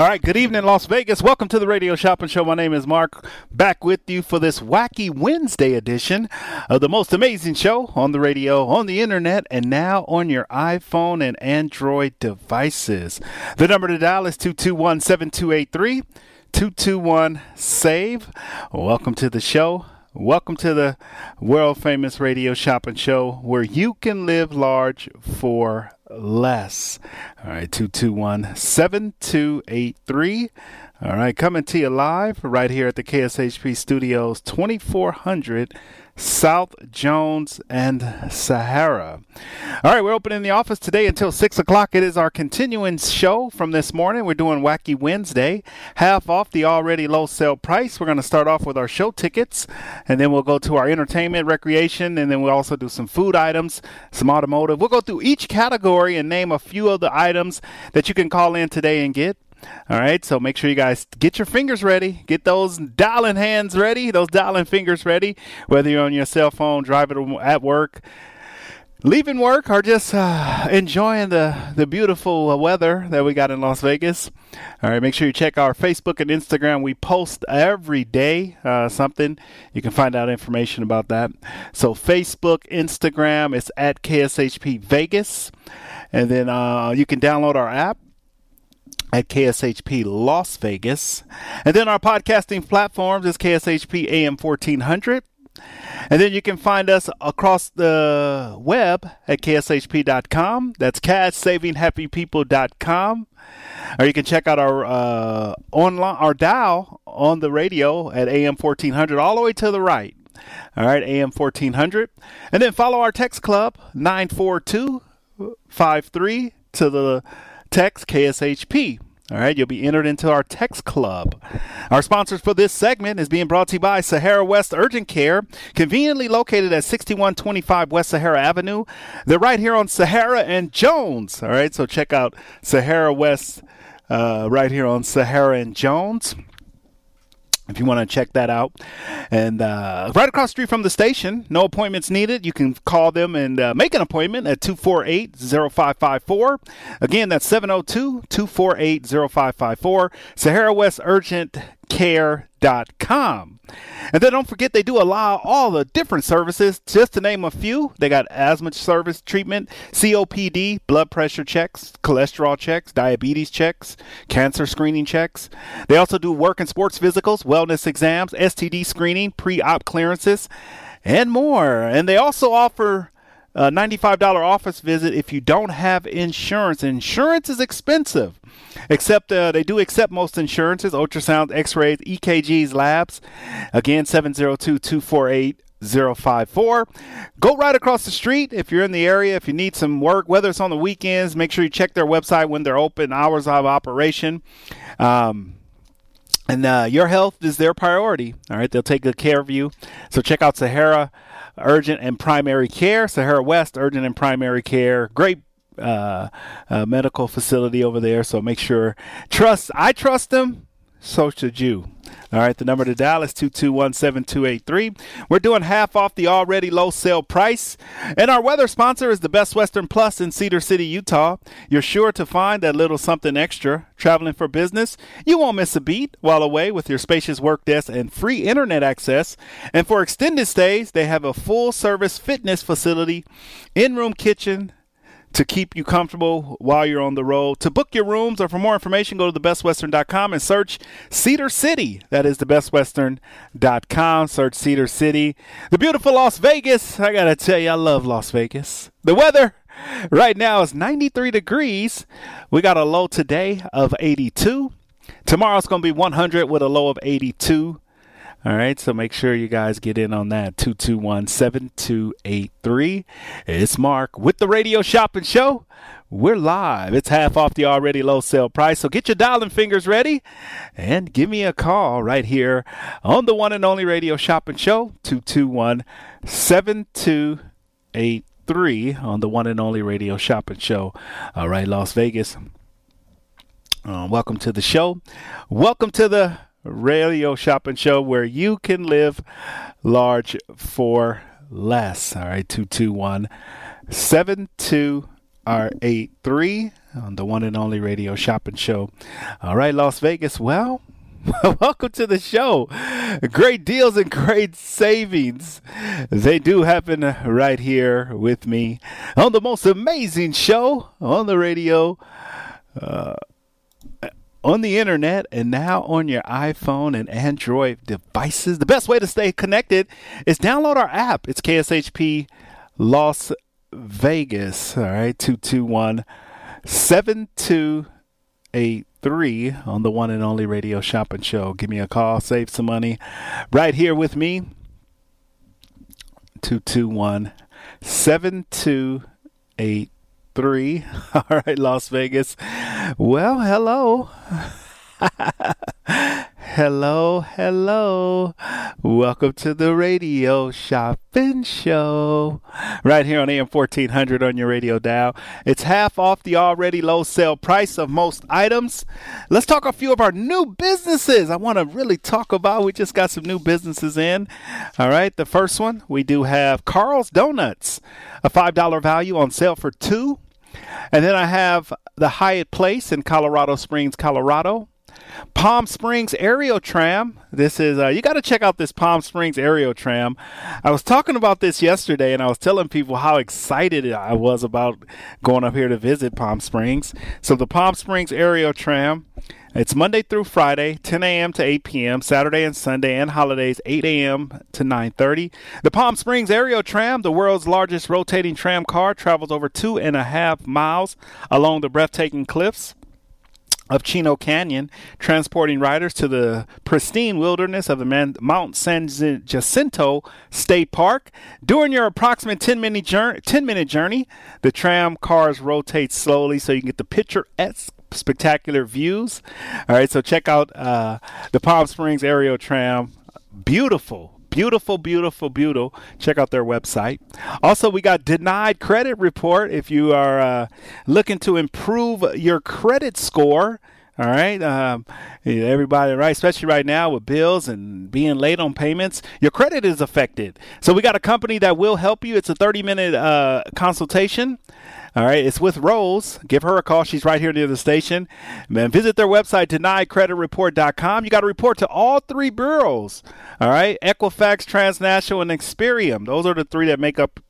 All right, good evening, Las Vegas. Welcome to the Radio Shopping Show. My name is Mark, back with you for this wacky Wednesday edition of the most amazing show on the radio, on the internet, and now on your iPhone and Android devices. The number to dial is 221 7283 221 SAVE. Welcome to the show. Welcome to the world famous radio shopping show where you can live large for less. All right, 221 7283. All right, coming to you live right here at the KSHP Studios, 2400 South Jones and Sahara. All right, we're opening the office today until 6 o'clock. It is our continuing show from this morning. We're doing Wacky Wednesday, half off the already low sale price. We're going to start off with our show tickets, and then we'll go to our entertainment, recreation, and then we'll also do some food items, some automotive. We'll go through each category and name a few of the items that you can call in today and get. All right, so make sure you guys get your fingers ready, get those dialing hands ready, those dialing fingers ready, whether you're on your cell phone, driving at work, leaving work, or just uh, enjoying the, the beautiful uh, weather that we got in Las Vegas. All right, make sure you check our Facebook and Instagram. We post every day uh, something. You can find out information about that. So, Facebook, Instagram, it's at KSHP Vegas. And then uh, you can download our app at KSHP Las Vegas. And then our podcasting platforms is KSHP AM 1400. And then you can find us across the web at kshp.com. That's cash saving happy cashsavinghappypeople.com. Or you can check out our uh, online our dial on the radio at AM 1400 all the way to the right. All right, AM 1400. And then follow our text club 94253 to the text KSHP. All right, you'll be entered into our text club. Our sponsors for this segment is being brought to you by Sahara West Urgent Care, conveniently located at 6125 West Sahara Avenue. They're right here on Sahara and Jones. All right, so check out Sahara West uh, right here on Sahara and Jones if you want to check that out. And uh, right across street from the station, no appointments needed. You can call them and uh, make an appointment at 248 0554. Again, that's 702 248 0554. Sahara West Urgent care.com. And then don't forget they do allow all the different services. Just to name a few, they got asthma service treatment, COPD, blood pressure checks, cholesterol checks, diabetes checks, cancer screening checks. They also do work and sports physicals, wellness exams, STD screening, pre-op clearances, and more. And they also offer a $95 office visit if you don't have insurance. Insurance is expensive. Except uh, they do accept most insurances, ultrasounds, x-rays, EKGs, labs. Again, 702-248 054. Go right across the street if you're in the area. If you need some work, whether it's on the weekends, make sure you check their website when they're open, hours of operation. Um, and uh, your health is their priority. All right, they'll take good care of you. So check out Sahara Urgent and Primary Care, Sahara West Urgent and Primary Care. Great uh, uh, medical facility over there. So make sure trust. I trust them. So should you. All right, the number to dial is 221 We're doing half off the already low sale price. And our weather sponsor is the Best Western Plus in Cedar City, Utah. You're sure to find that little something extra. Traveling for business? You won't miss a beat while away with your spacious work desk and free internet access. And for extended stays, they have a full service fitness facility, in room kitchen, to keep you comfortable while you're on the road. To book your rooms or for more information, go to thebestwestern.com and search Cedar City. That is thebestwestern.com. Search Cedar City. The beautiful Las Vegas. I got to tell you, I love Las Vegas. The weather right now is 93 degrees. We got a low today of 82. Tomorrow's going to be 100 with a low of 82. All right, so make sure you guys get in on that 221 7283. It's Mark with the Radio Shopping Show. We're live. It's half off the already low sale price. So get your dialing fingers ready and give me a call right here on the one and only Radio Shopping Show 221 7283 on the one and only Radio Shopping Show. All right, Las Vegas. Uh, welcome to the show. Welcome to the radio shopping show where you can live large for less. All right, 221 7283 on the one and only radio shopping show. All right, Las Vegas. Well, welcome to the show. Great deals and great savings. They do happen right here with me on the most amazing show on the radio. Uh, on the internet and now on your iPhone and Android devices. The best way to stay connected is download our app. It's KSHP Las Vegas. All right, 221 7283 on the one and only radio shopping show. Give me a call, save some money right here with me. 221 7283 three. All right, Las Vegas. Well, hello. hello, hello. Welcome to the radio shopping show. Right here on AM 1400 on your radio dial. It's half off the already low sale price of most items. Let's talk a few of our new businesses. I want to really talk about. We just got some new businesses in. All right, the first one we do have Carl's Donuts, a $5 value on sale for two. And then I have the Hyatt Place in Colorado Springs, Colorado. Palm Springs aerial tram. This is uh, you got to check out this Palm Springs aerial tram. I was talking about this yesterday, and I was telling people how excited I was about going up here to visit Palm Springs. So the Palm Springs aerial tram. It's Monday through Friday, 10 a.m. to 8 p.m., Saturday and Sunday and holidays, 8 a.m. to 9.30. The Palm Springs aerial tram, the world's largest rotating tram car, travels over two and a half miles along the breathtaking cliffs of Chino Canyon, transporting riders to the pristine wilderness of the Man- Mount San Jacinto State Park. During your approximate 10 minute, journey, 10 minute journey, the tram cars rotate slowly so you can get the picturesque spectacular views. All right, so check out uh, the Palm Springs Aerial Tram. Beautiful, beautiful, beautiful, beautiful. Check out their website. Also, we got denied credit report if you are uh, looking to improve your credit score. All right, um, everybody, right? Especially right now with bills and being late on payments, your credit is affected. So we got a company that will help you. It's a 30-minute uh, consultation. All right, it's with Rose. Give her a call. She's right here near the station. And visit their website, deniedcreditreport.com. You got to report to all three bureaus. All right, Equifax, Transnational, and Experian. Those are the three that make up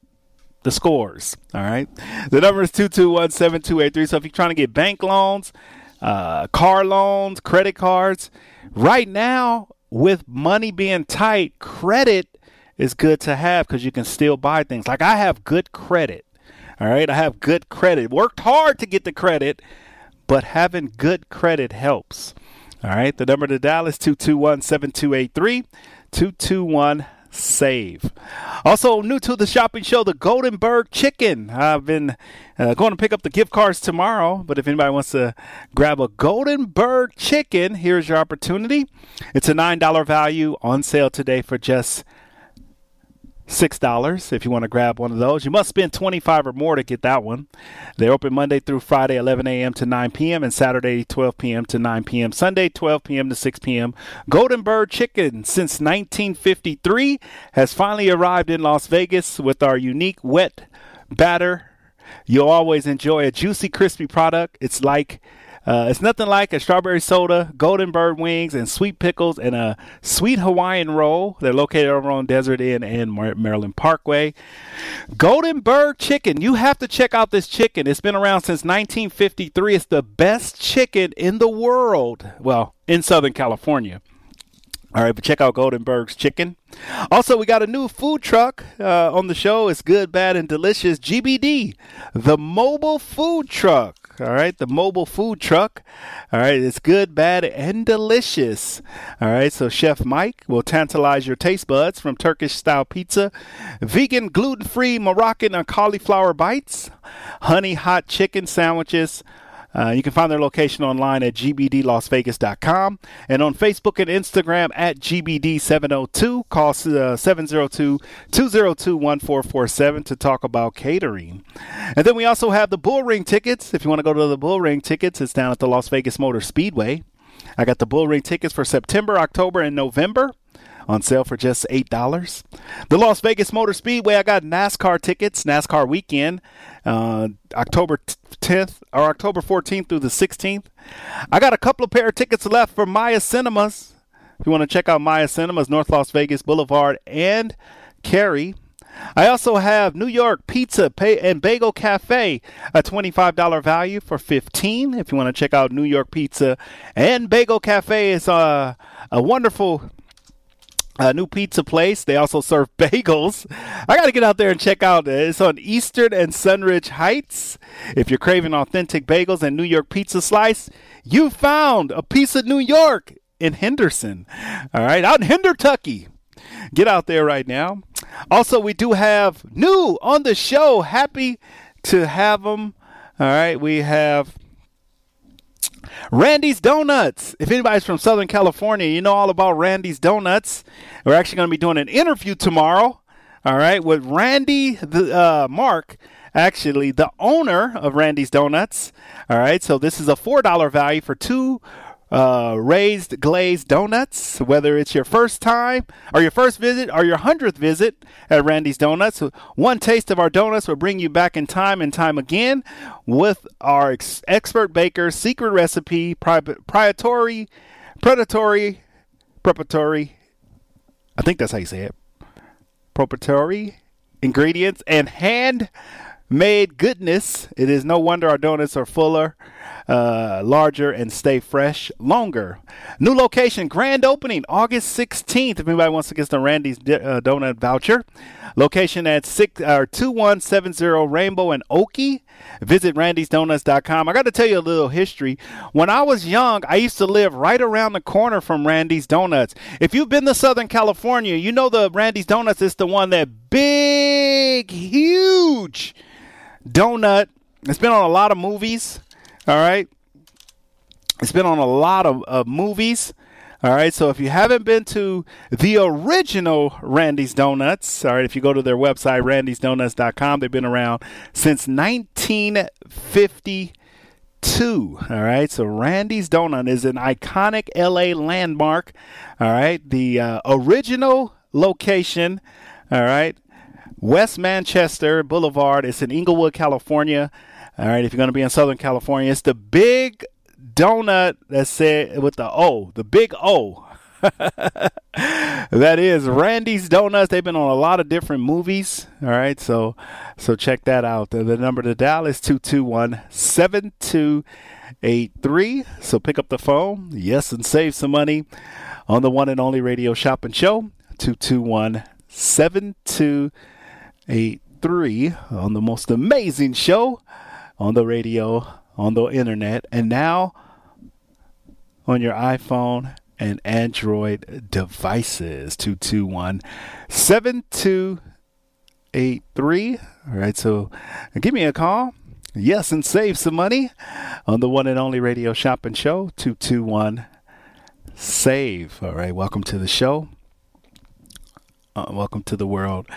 the scores. All right, the number is 221 7283. So if you're trying to get bank loans, uh, car loans, credit cards, right now, with money being tight, credit is good to have because you can still buy things. Like I have good credit. All right, I have good credit. Worked hard to get the credit, but having good credit helps. All right, the number to dial is 221 7283 221 save. Also, new to the shopping show, the Golden Bird Chicken. I've been uh, going to pick up the gift cards tomorrow, but if anybody wants to grab a Golden Bird Chicken, here's your opportunity. It's a $9 value on sale today for just $6 if you want to grab one of those. You must spend 25 or more to get that one. They're open Monday through Friday, 11 a.m. to 9 p.m., and Saturday, 12 p.m. to 9 p.m., Sunday, 12 p.m. to 6 p.m. Golden Bird Chicken, since 1953, has finally arrived in Las Vegas with our unique wet batter. You'll always enjoy a juicy, crispy product. It's like uh, it's nothing like a strawberry soda, golden bird wings, and sweet pickles, and a sweet Hawaiian roll. They're located over on Desert Inn and Maryland Parkway. Golden Bird Chicken. You have to check out this chicken. It's been around since 1953. It's the best chicken in the world. Well, in Southern California. All right, but check out Golden Bird's Chicken. Also, we got a new food truck uh, on the show. It's good, bad, and delicious. GBD, the mobile food truck. All right, the mobile food truck. All right, it's good, bad, and delicious. All right, so Chef Mike will tantalize your taste buds from Turkish style pizza, vegan, gluten free Moroccan and cauliflower bites, honey hot chicken sandwiches uh, you can find their location online at gbdlasvegas.com and on Facebook and Instagram at gbd702. Call uh, 702 202 1447 to talk about catering. And then we also have the Bull Ring tickets. If you want to go to the Bull Ring tickets, it's down at the Las Vegas Motor Speedway. I got the Bull Ring tickets for September, October, and November on sale for just $8. The Las Vegas Motor Speedway, I got NASCAR tickets, NASCAR weekend, uh, October 10th or October 14th through the 16th. I got a couple of pair of tickets left for Maya Cinemas. If you want to check out Maya Cinemas, North Las Vegas Boulevard and Carey. I also have New York Pizza and Bagel Cafe, a $25 value for 15 If you want to check out New York Pizza and Bagel Cafe, it's a, a wonderful a new pizza place. They also serve bagels. I got to get out there and check out. It's on Eastern and Sunridge Heights. If you're craving authentic bagels and New York pizza slice, you found a piece of New York in Henderson. All right, out in Hendertucky. Get out there right now. Also, we do have new on the show. Happy to have them. All right, we have Randy's Donuts. If anybody's from Southern California, you know all about Randy's Donuts. We're actually going to be doing an interview tomorrow, all right, with Randy the uh, Mark, actually the owner of Randy's Donuts. All right, so this is a four dollar value for two uh, raised glazed donuts, whether it's your first time or your first visit or your hundredth visit at Randy's Donuts. One taste of our donuts will bring you back in time and time again with our ex- expert baker's secret recipe, pri- proprietary, predatory, preparatory. I think that's how you say it. Proprietary ingredients and handmade goodness. It is no wonder our donuts are fuller uh, larger and stay fresh longer. New location, grand opening August 16th. If anybody wants to get the Randy's uh, Donut voucher, location at six or uh, 2170 Rainbow and Oakey. Visit randysdonuts.com. I got to tell you a little history. When I was young, I used to live right around the corner from Randy's Donuts. If you've been to Southern California, you know the Randy's Donuts is the one that big, huge donut. It's been on a lot of movies. All right. It's been on a lot of, of movies. All right, so if you haven't been to the original Randy's Donuts, all right, if you go to their website, randysdonuts.com, they've been around since 1952. All right, so Randy's Donut is an iconic LA landmark. All right, the uh, original location, all right, West Manchester Boulevard. It's in Inglewood, California. All right, if you're going to be in Southern California, it's the big donut that said with the O, the big O. that is Randy's Donuts. They've been on a lot of different movies. All right, so so check that out. The, the number to dial is 221 7283. So pick up the phone, yes, and save some money on the one and only radio shopping show 221 7283 on the most amazing show on the radio, on the internet, and now on your iPhone and Android devices. 221 7283. All right, so give me a call. Yes, and save some money on the one and only radio shopping show. 221 Save. All right, welcome to the show. Uh, welcome to the world.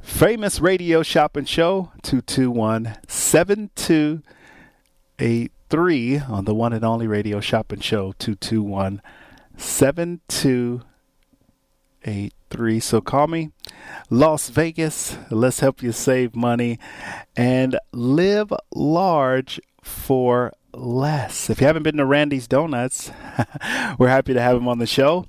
Famous radio shopping show 221 7283 on the one and only radio shopping show 221 7283. So call me Las Vegas. Let's help you save money and live large for less. If you haven't been to Randy's Donuts, we're happy to have him on the show.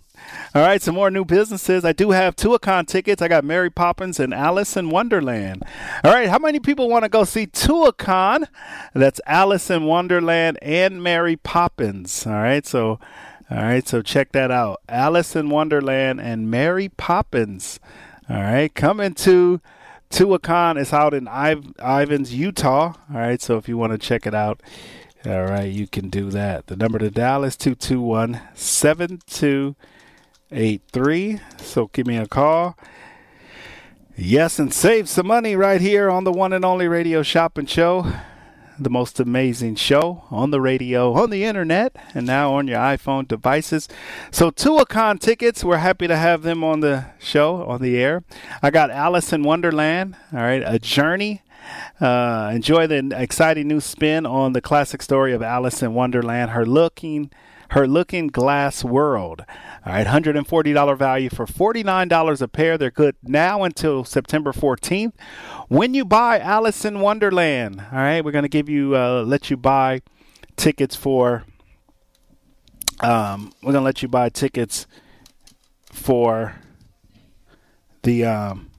All right, some more new businesses. I do have Tuacahn tickets. I got Mary Poppins and Alice in Wonderland. All right, how many people want to go see Tuacahn? That's Alice in Wonderland and Mary Poppins. All right, so all right, so check that out. Alice in Wonderland and Mary Poppins. All right, coming to Tuacahn. is out in Ivins, Utah. All right, so if you want to check it out, all right, you can do that. The number to dial is 221 7283. So give me a call. Yes, and save some money right here on the one and only Radio Shopping Show. The most amazing show on the radio, on the internet, and now on your iPhone devices. So, Tuacahn tickets, we're happy to have them on the show, on the air. I got Alice in Wonderland, all right, a journey uh, enjoy the exciting new spin on the classic story of Alice in Wonderland. Her looking, her looking glass world. All right, $140 value for $49 a pair. They're good now until September 14th. When you buy Alice in Wonderland, all right, we're going to give you, uh, let you buy tickets for, um, we're going to let you buy tickets for the, um,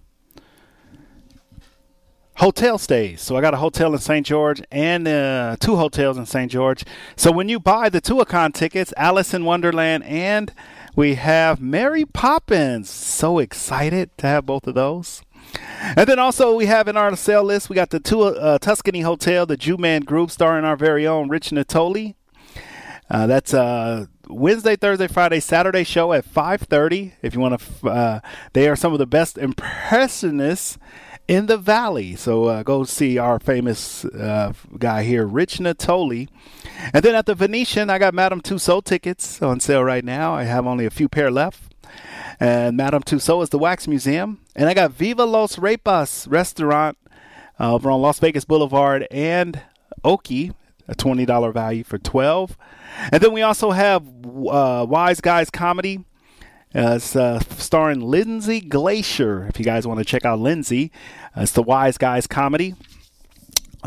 hotel stays. So I got a hotel in St. George and uh, two hotels in St. George. So when you buy the Tuacahn tickets, Alice in Wonderland, and we have Mary Poppins. So excited to have both of those. And then also we have in our sale list, we got the two, uh, Tuscany Hotel, the Jew Man Group, starring our very own Rich Natoli. Uh, that's uh, Wednesday, Thursday, Friday, Saturday show at 5:30. If you want to, uh, they are some of the best impressionists in the valley. So uh, go see our famous uh, guy here, Rich Natoli. And then at the Venetian, I got Madame Tussauds tickets on sale right now. I have only a few pair left. And Madame Tussauds is the wax museum. And I got Viva Las Arepas restaurant uh, over on Las Vegas Boulevard and Oakey, a $20 value for 12 And then we also have uh, Wise Guys Comedy uh, it's uh, starring Lindsay Glazer. If you guys want to check out Lindsay, uh, it's the Wise Guys comedy.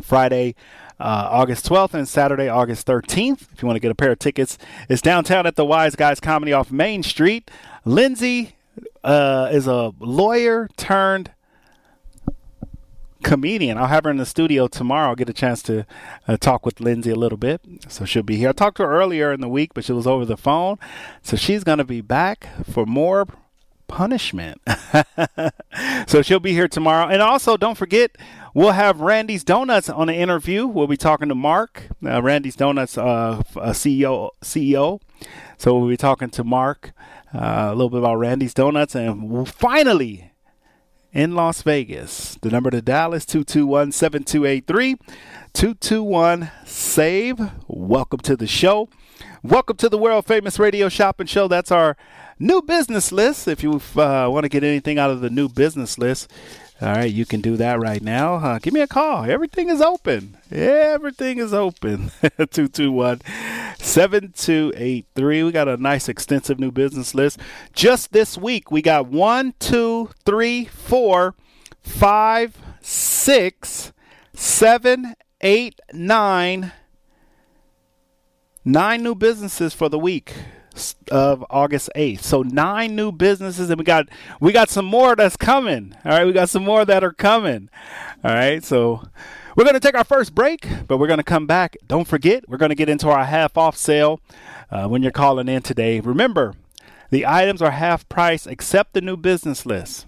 Friday, uh, August 12th and Saturday, August 13th. If you want to get a pair of tickets, it's downtown at the Wise Guys Comedy off Main Street. Lindsay uh, is a lawyer turned comedian. I'll have her in the studio tomorrow. I'll get a chance to uh, talk with Lindsay a little bit. So she'll be here. I talked to her earlier in the week, but she was over the phone. So she's going to be back for more punishment. so she'll be here tomorrow. And also, don't forget, we'll have Randy's Donuts on the interview. We'll be talking to Mark, uh, Randy's Donuts uh, CEO. CEO. So we'll be talking to Mark uh, a little bit about Randy's Donuts, and we'll finally in Las Vegas. The number to dial is 221 7283 221 SAVE. Welcome to the show. Welcome to the world famous radio shopping show. That's our new business list. If you uh, want to get anything out of the new business list, all right, you can do that right now. Uh, give me a call. Everything is open. Everything is open. 221 7283. We got a nice, extensive new business list. Just this week, we got one, two, three, four, five, six, seven, eight, nine, nine new businesses for the week of August 8th. So nine new businesses and we got we got some more that's coming. All right, we got some more that are coming. All right. So we're going to take our first break, but we're going to come back. Don't forget, we're going to get into our half off sale uh, when you're calling in today. Remember, the items are half price except the new business list.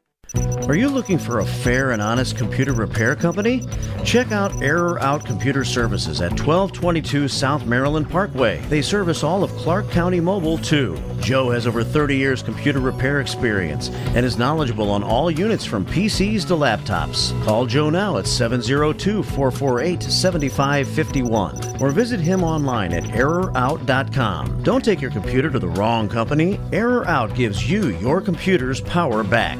Are you looking for a fair and honest computer repair company? Check out Error Out Computer Services at 1222 South Maryland Parkway. They service all of Clark County Mobile too. Joe has over 30 years computer repair experience and is knowledgeable on all units from PCs to laptops. Call Joe now at 702 448 7551 or visit him online at errorout.com. Don't take your computer to the wrong company. Error Out gives you your computer's power back.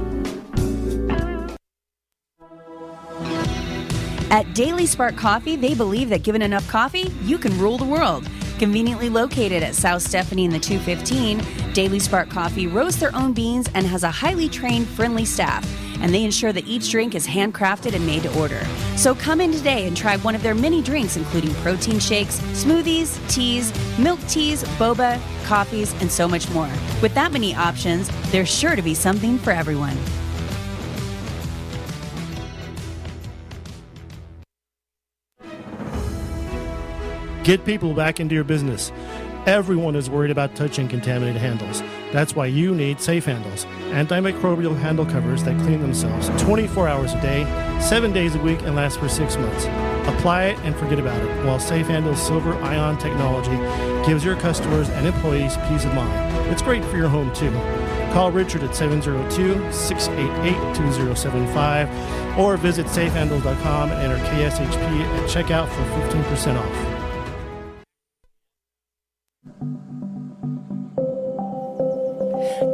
At Daily Spark Coffee, they believe that given enough coffee, you can rule the world. Conveniently located at South Stephanie in the 215, Daily Spark Coffee roasts their own beans and has a highly trained, friendly staff. And they ensure that each drink is handcrafted and made to order. So come in today and try one of their many drinks, including protein shakes, smoothies, teas, milk teas, boba, coffees, and so much more. With that many options, there's sure to be something for everyone. Get people back into your business. Everyone is worried about touching contaminated handles. That's why you need Safe Handles, antimicrobial handle covers that clean themselves 24 hours a day, 7 days a week, and last for 6 months. Apply it and forget about it, while Safe Handles Silver Ion technology gives your customers and employees peace of mind. It's great for your home too. Call Richard at 702 688 2075 or visit safehandles.com and enter KSHP at checkout for 15% off.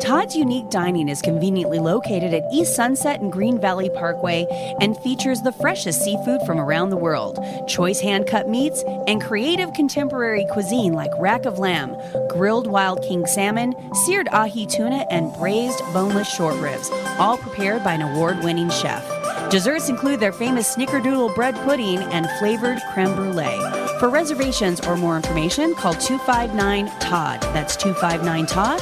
Todd's Unique Dining is conveniently located at East Sunset and Green Valley Parkway and features the freshest seafood from around the world, choice hand cut meats, and creative contemporary cuisine like rack of lamb, grilled wild king salmon, seared ahi tuna, and braised boneless short ribs, all prepared by an award winning chef. Desserts include their famous snickerdoodle bread pudding and flavored creme brulee. For reservations or more information, call 259 Todd. That's 259 Todd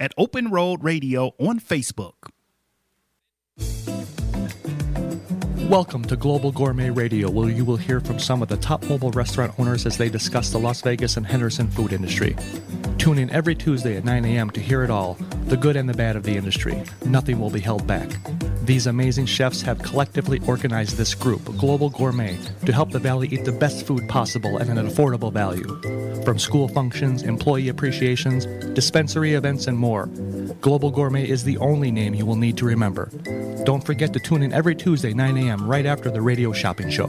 at Open Road Radio on Facebook. Welcome to Global Gourmet Radio, where you will hear from some of the top mobile restaurant owners as they discuss the Las Vegas and Henderson food industry. Tune in every Tuesday at 9 a.m. to hear it all the good and the bad of the industry. Nothing will be held back. These amazing chefs have collectively organized this group, Global Gourmet, to help the Valley eat the best food possible at an affordable value. From school functions, employee appreciations, dispensary events, and more, Global Gourmet is the only name you will need to remember. Don't forget to tune in every Tuesday, 9 a.m., right after the radio shopping show.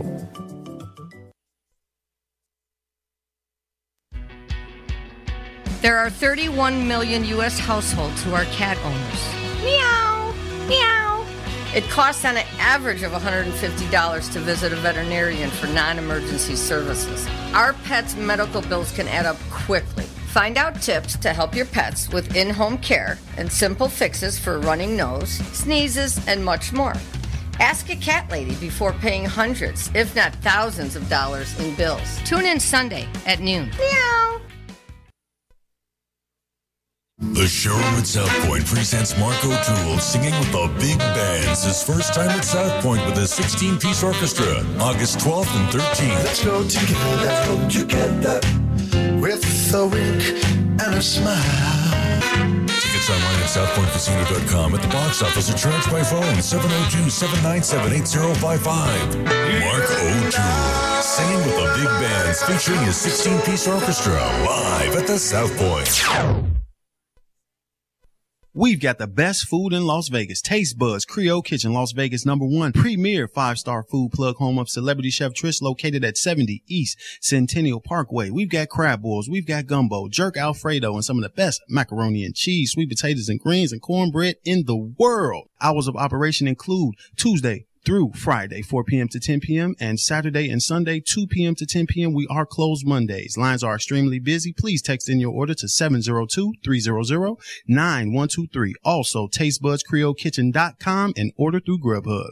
There are 31 million U.S. households who are cat owners. Meow, meow. It costs on an average of $150 to visit a veterinarian for non emergency services. Our pets' medical bills can add up quickly. Find out tips to help your pets with in home care and simple fixes for running nose, sneezes, and much more. Ask a cat lady before paying hundreds, if not thousands of dollars in bills. Tune in Sunday at noon. Meow. The showroom at South Point presents Mark O'Toole singing with the big bands. His first time at South Point with a 16 piece orchestra, August 12th and 13th. Let's go together, let's go together with a wink and a smile. Tickets online at southpointcasino.com at the box office or charged by phone 702 797 8055. Mark O'Toole singing with the big bands featuring his 16 piece orchestra live at the South Point. We've got the best food in Las Vegas. Taste Buds Creole Kitchen, Las Vegas number one premier five-star food plug home of celebrity chef Trish located at 70 East Centennial Parkway. We've got crab balls, we've got gumbo, jerk Alfredo, and some of the best macaroni and cheese, sweet potatoes and greens, and cornbread in the world. Hours of operation include Tuesday, through Friday, 4 p.m. to 10 p.m. and Saturday and Sunday, 2 p.m. to 10 p.m. We are closed Mondays. Lines are extremely busy. Please text in your order to 702-300-9123. Also, tastebudscreolekitchen.com and order through Grubhub.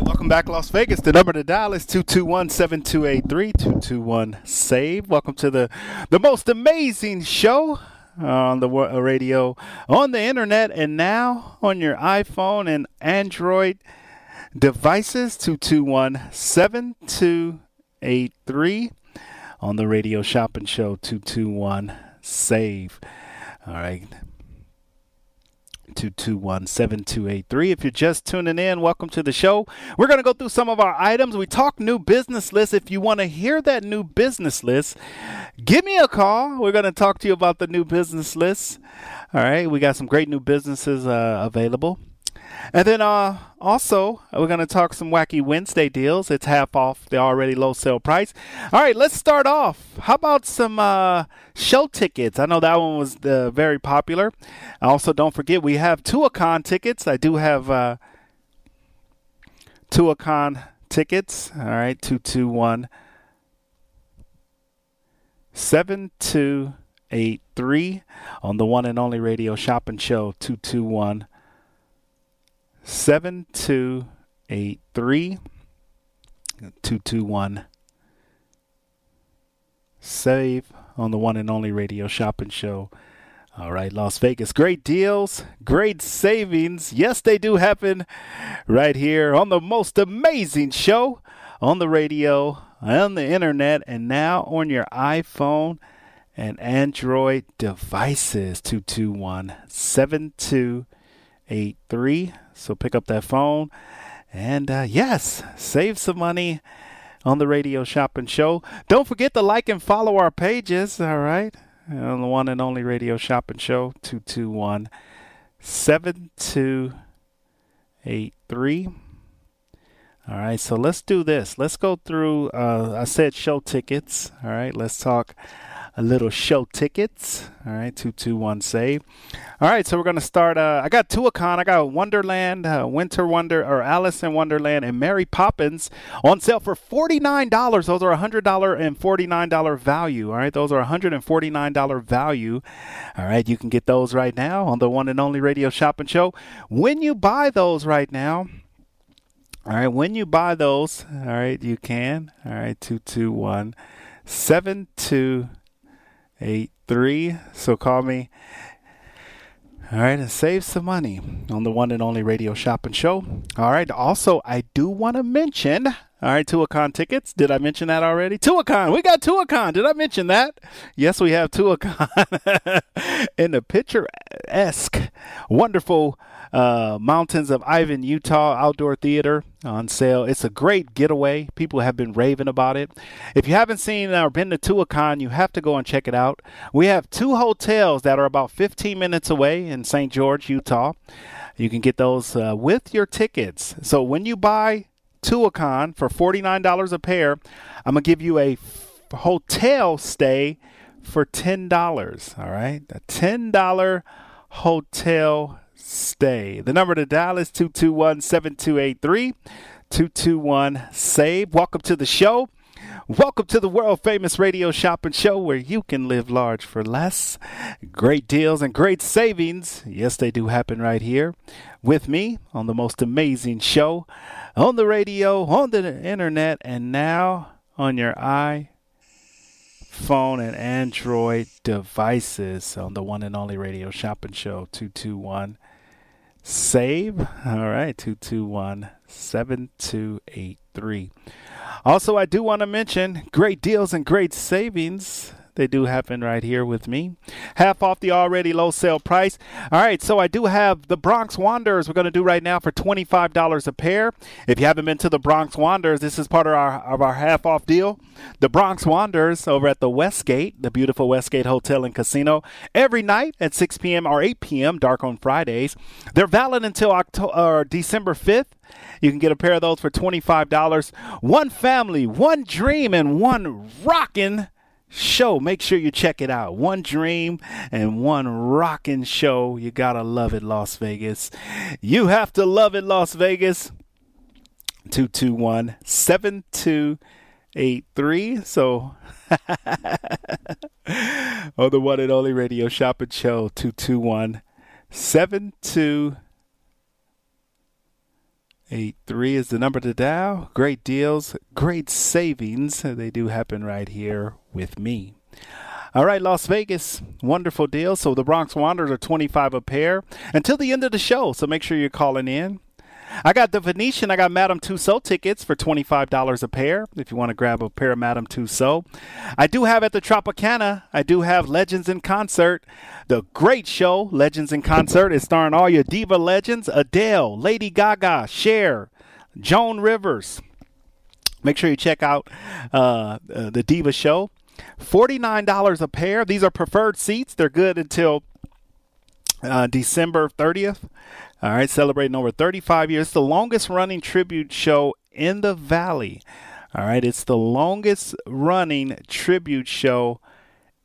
Right, welcome back, Las Vegas. The number to dial is 221-7283, 221-SAVE. Welcome to the, the most amazing show on the radio, on the internet, and now on your iPhone and Android devices 221-7283 on the radio shopping show 221 save all right 221-7283 if you're just tuning in welcome to the show. We're going to go through some of our items. We talk new business list if you want to hear that new business list give me a call. We're going to talk to you about the new business list all right we got some great new businesses uh, available and then uh, also, we're going to talk some wacky Wednesday deals. It's half off the already low sale price. All right, let's start off. How about some uh, show tickets? I know that one was uh, very popular. Also, don't forget, we have Tuacahn tickets. I do have uh, Tuacahn tickets. All right, 221 7283 on the one and only radio shopping show 221 7283 221 save on the one and only radio shopping show. All right, Las Vegas. Great deals, great savings. Yes, they do happen right here on the most amazing show on the radio, on the internet, and now on your iPhone and Android devices. 221 7283. So pick up that phone and uh, yes, save some money on the Radio Shopping Show. Don't forget to like and follow our pages, all right? On the one and only Radio Shopping Show, 221 7283. All right, so let's do this. Let's go through. Uh, I said show tickets. All right, let's talk a little show tickets. All right, 221 save. All right, so we're to start. Uh, I got Tuacahn, I got Wonderland, uh, Winter Wonder, or Alice in Wonderland, and Mary Poppins on sale for $49. Those are $100 and $49 value. All right, those are $149 value. All right, you can get those right now on the one and only radio shopping show. When you buy those right now, all right, when you buy those, all right, you can. All right, 221 7283. So call me. All right, and save some money on the one and only radio shopping show. All right, also, I do want to mention. All right, Tuacahn tickets. Did I mention that already? Tuacahn, we got Tuacahn. Did I mention that? Yes, we have Tuacahn in the picturesque, wonderful uh, Mountains of Ivins, Utah Outdoor Theater on sale. It's a great getaway. People have been raving about it. If you haven't seen or been to Tuacahn, you have to go and check it out. We have two hotels that are about 15 minutes away in St. George, Utah. You can get those uh, with your tickets. So when you buy Tuacahn for $49 a pair, I'm going to give you a f- hotel stay for $10. All right? A $10 hotel stay. The number to dial is 221 7283 221 SAVE. Welcome to the show. Welcome to the world famous radio shopping show where you can live large for less. Great deals and great savings. Yes, they do happen right here with me on the most amazing show on the radio, on the internet, and now on your iPhone and Android devices on the one and only radio shopping show 221 save. All right, 221 7283. Also, I do want to mention great deals and great savings. They do happen right here with me. Half off the already low sale price. All right, so I do have the Bronx Wanderers we're going to do right now for $25 a pair. If you haven't been to the Bronx Wanderers, this is part of our of our half off deal. The Bronx Wanderers over at the Westgate, the beautiful Westgate Hotel and Casino, every night at 6 p.m. or 8 p.m. dark on Fridays. They're valid until October or uh, December 5th. You can get a pair of those for $25. One family, one dream, and one rockin' show. Make sure you check it out. One dream and one rocking show. You gotta love it, Las Vegas. You have to love it, Las Vegas. 221 7283. So, oh, the one and only radio shopping show 221 7283. Eight three is the number to dial. Great deals, great savings. They do happen right here with me. All right, Las Vegas, wonderful deal. So the Bronx Wanderers are 25 a pair until the end of the show. So make sure you're calling in. I got the Venetian. I got Madame Tussauds tickets for $25 a pair if you want to grab a pair of Madame Tussauds. I do have at the Tropicana, I do have Legends in Concert. The great show, Legends in Concert, is starring all your diva legends Adele, Lady Gaga, Cher, Joan Rivers. Make sure you check out uh, uh, the Diva Show. $49 a pair. These are preferred seats. They're good until uh, December 30th. All right, celebrating over 35 years. It's the longest running tribute show in the Valley. All right, it's the longest running tribute show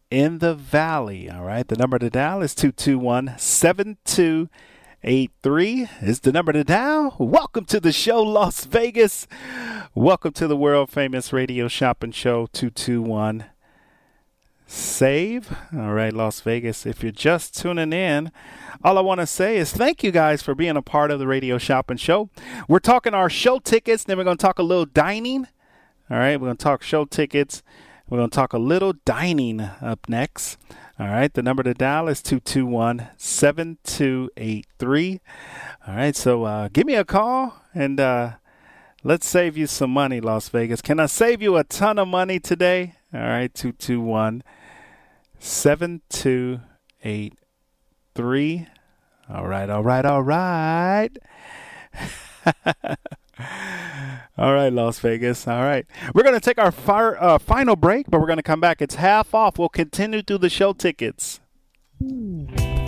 in the Valley. All right, the number to dial is 221 7283 is the number to dial. Welcome to the show, Las Vegas. Welcome to the world famous radio shopping show 221 save. All right, Las Vegas. If you're just tuning in, all I want to say is thank you guys for being a part of the Radio Shopping Show. We're talking our show tickets, then we're going to talk a little dining. All right, we're going to talk show tickets. We're going to talk a little dining up next. All right, the number to dial is 221 7283. All right, so uh, give me a call and uh, let's save you some money, Las Vegas. Can I save you a ton of money today? All right, 221 7283. All right, all right, all right. All right, Las Vegas. All right. We're going to take our fire, uh, final break, but we're going to come back. It's half off. We'll continue through the show tickets.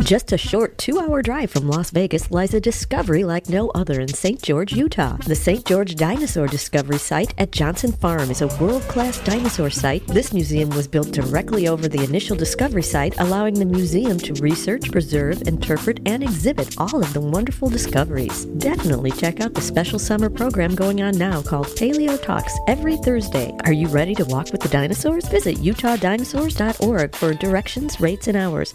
Just a short two hour drive from Las Vegas lies a discovery like no other in St. George, Utah. The St. George Dinosaur Discovery Site at Johnson Farm is a world class dinosaur site. This museum was built directly over the initial discovery site, allowing the museum to research, preserve, interpret, and exhibit all of the wonderful discoveries. Definitely check out the special summer program going on now called Paleo Talks every Thursday. Are you ready to walk with the dinosaurs? Visit utah.dinosaurs.org for directions, rates, and hours.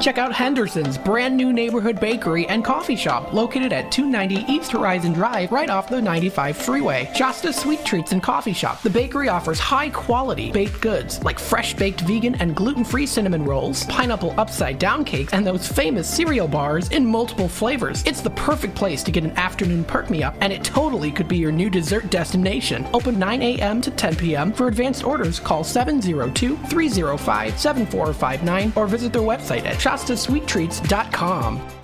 Check out Henderson's brand new neighborhood bakery and coffee shop located at 290 East Horizon Drive right off the 95 freeway. Shasta Sweet Treats and Coffee Shop. The bakery offers high quality baked goods like fresh baked vegan and gluten free cinnamon rolls, pineapple upside down cakes, and those famous cereal bars in multiple flavors. It's the perfect place to get an afternoon perk me up, and it totally could be your new dessert destination. Open 9 a.m. to 10 p.m. For advanced orders, call 702 305 7459 or visit their website at shastasweettreats.com.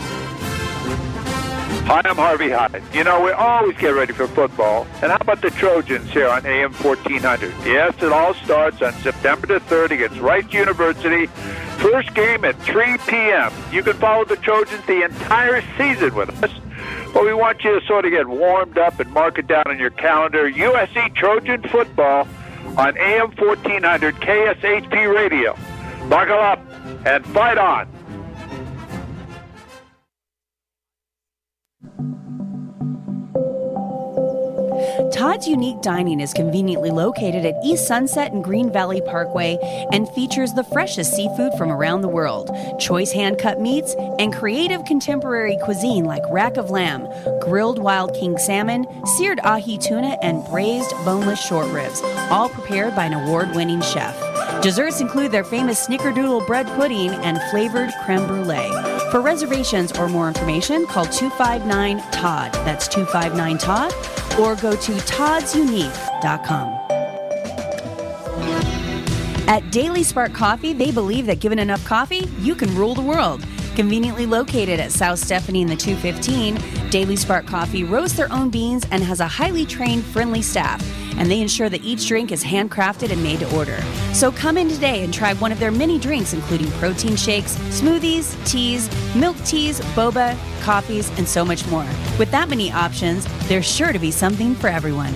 Hi, I'm Harvey Hyde. You know, we always get ready for football. And how about the Trojans here on AM 1400? Yes, it all starts on September the 3rd against Rice University. First game at 3 p.m. You can follow the Trojans the entire season with us. But we want you to sort of get warmed up and mark it down on your calendar. USC Trojan football on AM 1400 KSHP Radio. Buckle up and fight on. Todd's Unique Dining is conveniently located at East Sunset and Green Valley Parkway and features the freshest seafood from around the world, choice hand cut meats, and creative contemporary cuisine like rack of lamb, grilled wild king salmon, seared ahi tuna, and braised boneless short ribs, all prepared by an award winning chef. Desserts include their famous snickerdoodle bread pudding and flavored creme brulee. For reservations or more information, call 259 Todd. That's 259 Todd or go to toddsunique.com. At Daily Spark Coffee, they believe that given enough coffee, you can rule the world. Conveniently located at South Stephanie in the 215, Daily Spark Coffee roasts their own beans and has a highly trained, friendly staff, and they ensure that each drink is handcrafted and made to order. So come in today and try one of their many drinks, including protein shakes, smoothies, teas, milk teas, boba, coffees, and so much more. With that many options, there's sure to be something for everyone.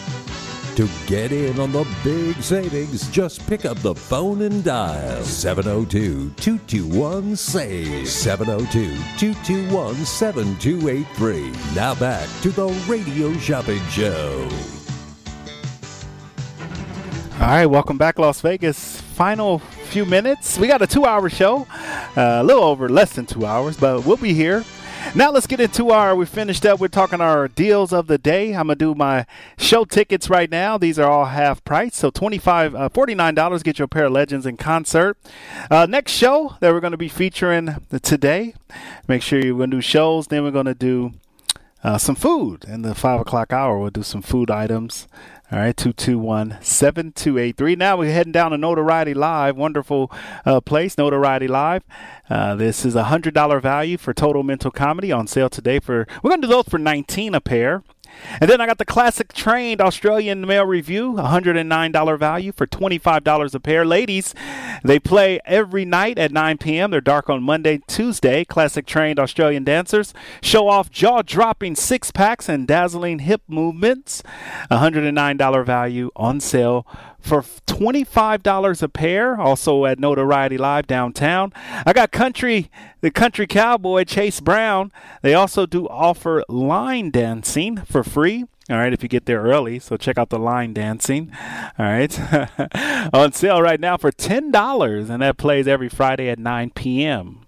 To get in on the big savings, just pick up the phone and dial 702 221 SAVE. 702 221 7283. Now back to the Radio Shopping Show. All right, welcome back, Las Vegas. Final few minutes. We got a two hour show, uh, a little over less than two hours, but we'll be here. Now let's get into our. We finished up. We're talking our deals of the day. I'm gonna do my show tickets right now. These are all half price, so 25 uh, 49 dollars get you a pair of Legends in concert. Uh, next show that we're gonna be featuring today. Make sure you're gonna do shows. Then we're gonna do uh, some food in the five o'clock hour. We'll do some food items. All right, 221 7283. Now we're heading down to Notoriety Live. Wonderful uh, place, Notoriety Live. Uh, this is a $100 value for Total Mental Comedy on sale today for, we're going to do those for 19 a pair. And then I got the classic trained Australian male review, $109 value for $25 a pair. Ladies, they play every night at 9 p.m. They're dark on Monday, Tuesday. Classic trained Australian dancers show off jaw dropping six packs and dazzling hip movements. $109 value on sale for $25 a pair, also at Notoriety Live downtown. I got country, the country cowboy Chase Brown. They also do offer line dancing for free. All right, if you get there early, so check out the line dancing. All right, on sale right now for $10, and that plays every Friday at 9 p.m.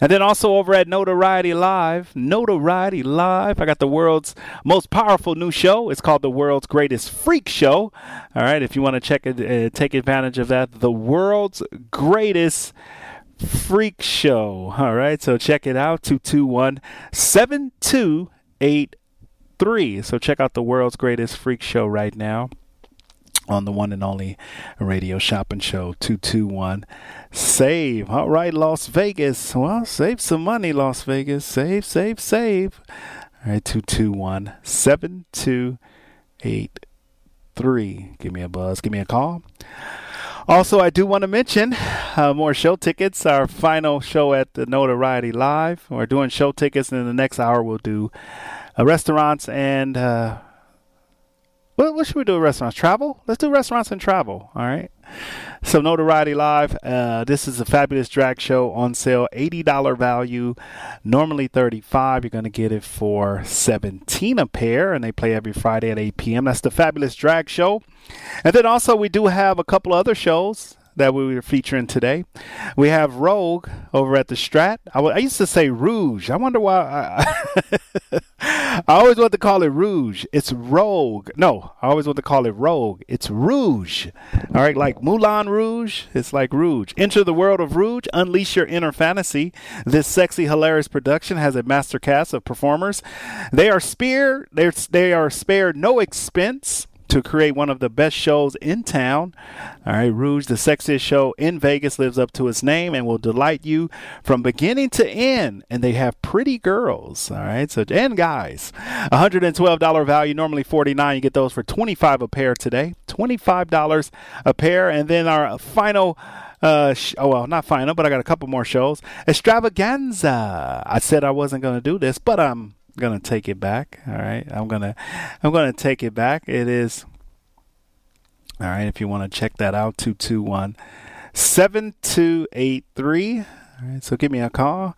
And then also over at Notoriety Live, Notoriety Live, I got the world's most powerful new show. It's called the World's Greatest Freak Show. All right, if you want to check it, uh, take advantage of that, the world's greatest freak show. All right, so check it out 221 7283. So check out the world's greatest freak show right now on the one and only radio shopping show 221 save. All right las vegas. Well save some money las vegas. Save save save. All right 221 7283 give me a buzz. Give me a call. Also, I do want to mention uh, more show tickets. Our final show at the Notoriety Live. We're doing show tickets, and in the next hour, we'll do uh, restaurants and uh, what, what should we do restaurants? Travel? Let's do restaurants and travel. All right. So Notoriety Live. Uh, this is a fabulous drag show on sale. Eighty dollar value, normally thirty five. You're gonna get it for seventeen a pair, and they play every Friday at eight p.m. That's the fabulous drag show. And then also we do have a couple other shows that we were featuring today. We have Rogue over at the Strat. I, used to say Rouge. I wonder why. I, I always want to call it Rouge. It's Rogue. No, I always want to call it Rogue. It's Rouge. All right, like Moulin Rouge. It's like Rouge. Enter the world of Rouge. Unleash your inner fantasy. This sexy, hilarious production has a master cast of performers. They are spared. They are spared no expense to create one of the best shows in town. All right, Rouge, the sexiest show in Vegas, lives up to its name and will delight you from beginning to end. And they have pretty girls, all right, so and guys. $112 value, normally 49 You get those for 25 a pair today. $25 a pair. And then our final uh, sh- oh well, not final, but I got a couple more shows. Extravaganza. I said I wasn't to do this, but I'm gonna take it back. All right, I'm gonna I'm gonna take it back. It is all right. If you want to check that out, two two one seven two eight three. All right, so give me a call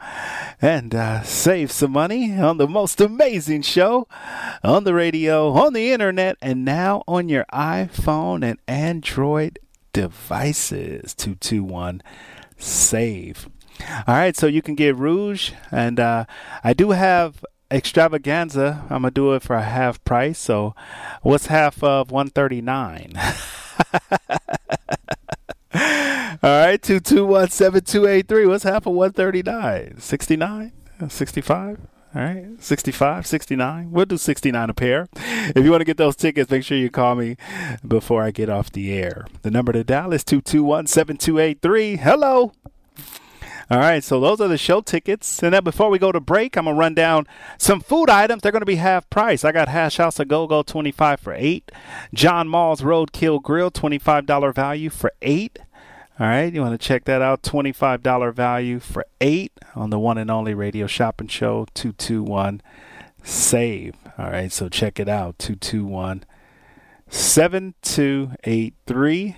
and uh, save some money on the most amazing show on the radio, on the internet, and now on your iPhone and Android devices. 221 SAVE. All right, so you can get Rouge, and uh, I do have extravaganza. I'm gonna do it for a half price. So, what's half of 139? All right, two two one seven two eight three. What's half of 139? 69? 65? All right, 65, 69. We'll do 69 a pair. If you want to get those tickets, make sure you call me before I get off the air. The number to dial is 221 7283. Hello. All right, so those are the show tickets. And then before we go to break, I'm gonna run down some food items. They're gonna be half price. I got Hash House A Go Go 25 for eight. John Mull's Roadkill Grill $25 value for eight. All right, you want to check that out? $25 value for eight on the one and only radio shopping show 221 Save. All right, so check it out 221 7283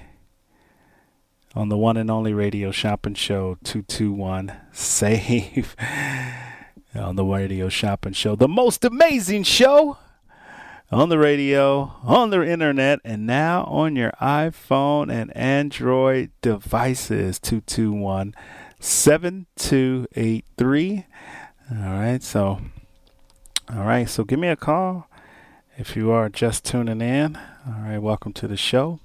on the one and only radio shopping show 221 save. On the radio shopping show the most amazing show on the radio on the internet and now on your iphone and android devices 221 7283 all right so all right so give me a call if you are just tuning in. All right welcome to the show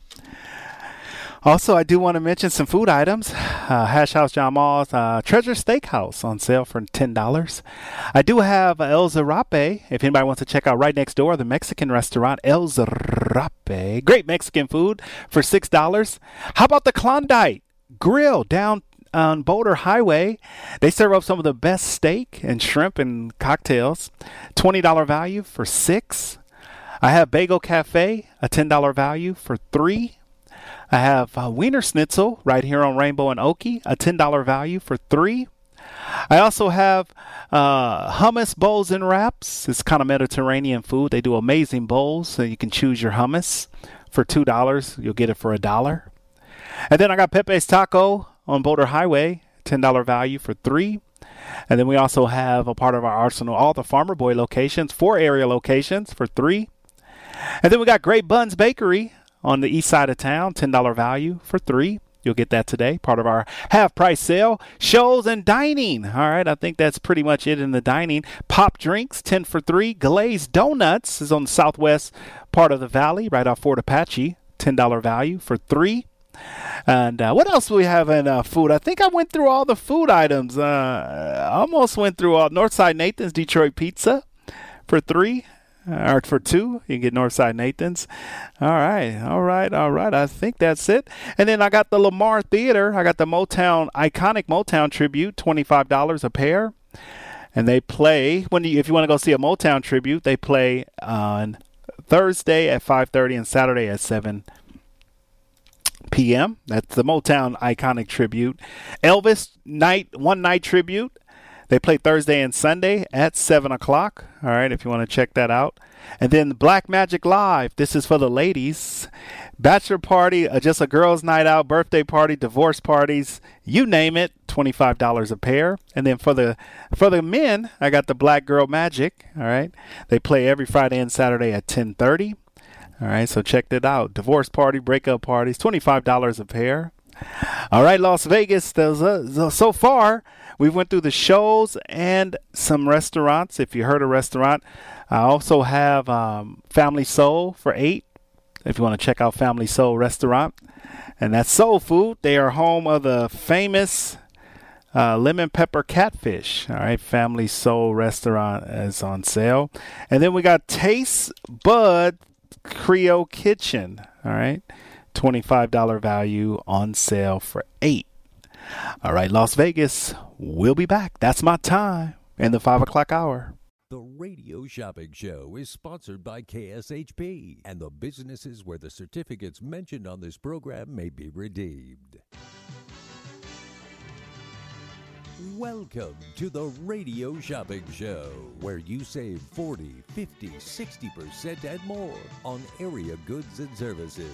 also, I do want to mention some food items. Uh, Hash House John Mull's uh, Treasure Steakhouse on sale for $10. I do have El Zarape. If anybody wants to check out right next door, the Mexican restaurant, El Zarape. Great Mexican food for $6. How about the Klondike Grill down on Boulder Highway? They serve up some of the best steak and shrimp and cocktails. $20 value for 6 I have Bagel Cafe, a $10 value for 3 I have uh, Wiener Schnitzel right here on Rainbow and Oakey, a $10 value for three. I also have uh, hummus bowls and wraps. It's kind of Mediterranean food. They do amazing bowls, so you can choose your hummus for two dollars. You'll get it for a dollar. And then I got Pepe's Taco on Boulder Highway, ten dollar value for three. And then we also have a part of our arsenal, all the Farmer Boy locations, four area locations for three. And then we got Great Buns Bakery on the east side of town, $10 value for three. You'll get that today, part of our half price sale. Shows and dining. All right, I think that's pretty much it in the dining. Pop drinks, 10 for 3. Glazed Donuts is on the southwest part of the valley, right off Fort Apache. $10 value for 3. And uh, what else do we have in uh, food? I think I went through all the food items. Uh, almost went through all Northside Nathan's Detroit Pizza for 3 Uh, or for two. You can get Northside Nathan's. All right, all right, all right. I think that's it. And then I got the Lamar Theater. I got the Motown iconic Motown tribute, twenty five dollars a pair. And they play when you if you want to go see a Motown tribute, they play on Thursday at five thirty and Saturday at seven p.m. That's the Motown iconic tribute. Elvis night one night tribute they play Thursday and Sunday at 7 o'clock. All right, if you want to check that out. And then Black Magic Live. This is for the ladies. Bachelor party, uh, just a girls' night out, birthday party, divorce parties, you name it, $25 a pair. And then for the for the men, I got the Black Girl Magic. All right. They play every Friday and Saturday at 1030. All right, so check that out. Divorce party, breakup parties, $25 a pair. All right, Las Vegas. Uh, so far, we went through the shows and some restaurants. If you heard a restaurant, I also have um, Family Soul for eight. If you want to check out Family Soul Restaurant, and that's soul food. They are home of the famous uh, lemon pepper catfish. All right, Family Soul Restaurant is on sale, and then we got Taste Bud Creole Kitchen. All right, twenty-five dollar value on sale for eight. All right, Las Vegas, we'll be back. That's my time in the five o'clock hour. The Radio Shopping Show is sponsored by KSHP and the businesses where the certificates mentioned on this program may be redeemed. Welcome to the Radio Shopping Show, where you save 40, 50, 60% and more on area goods and services.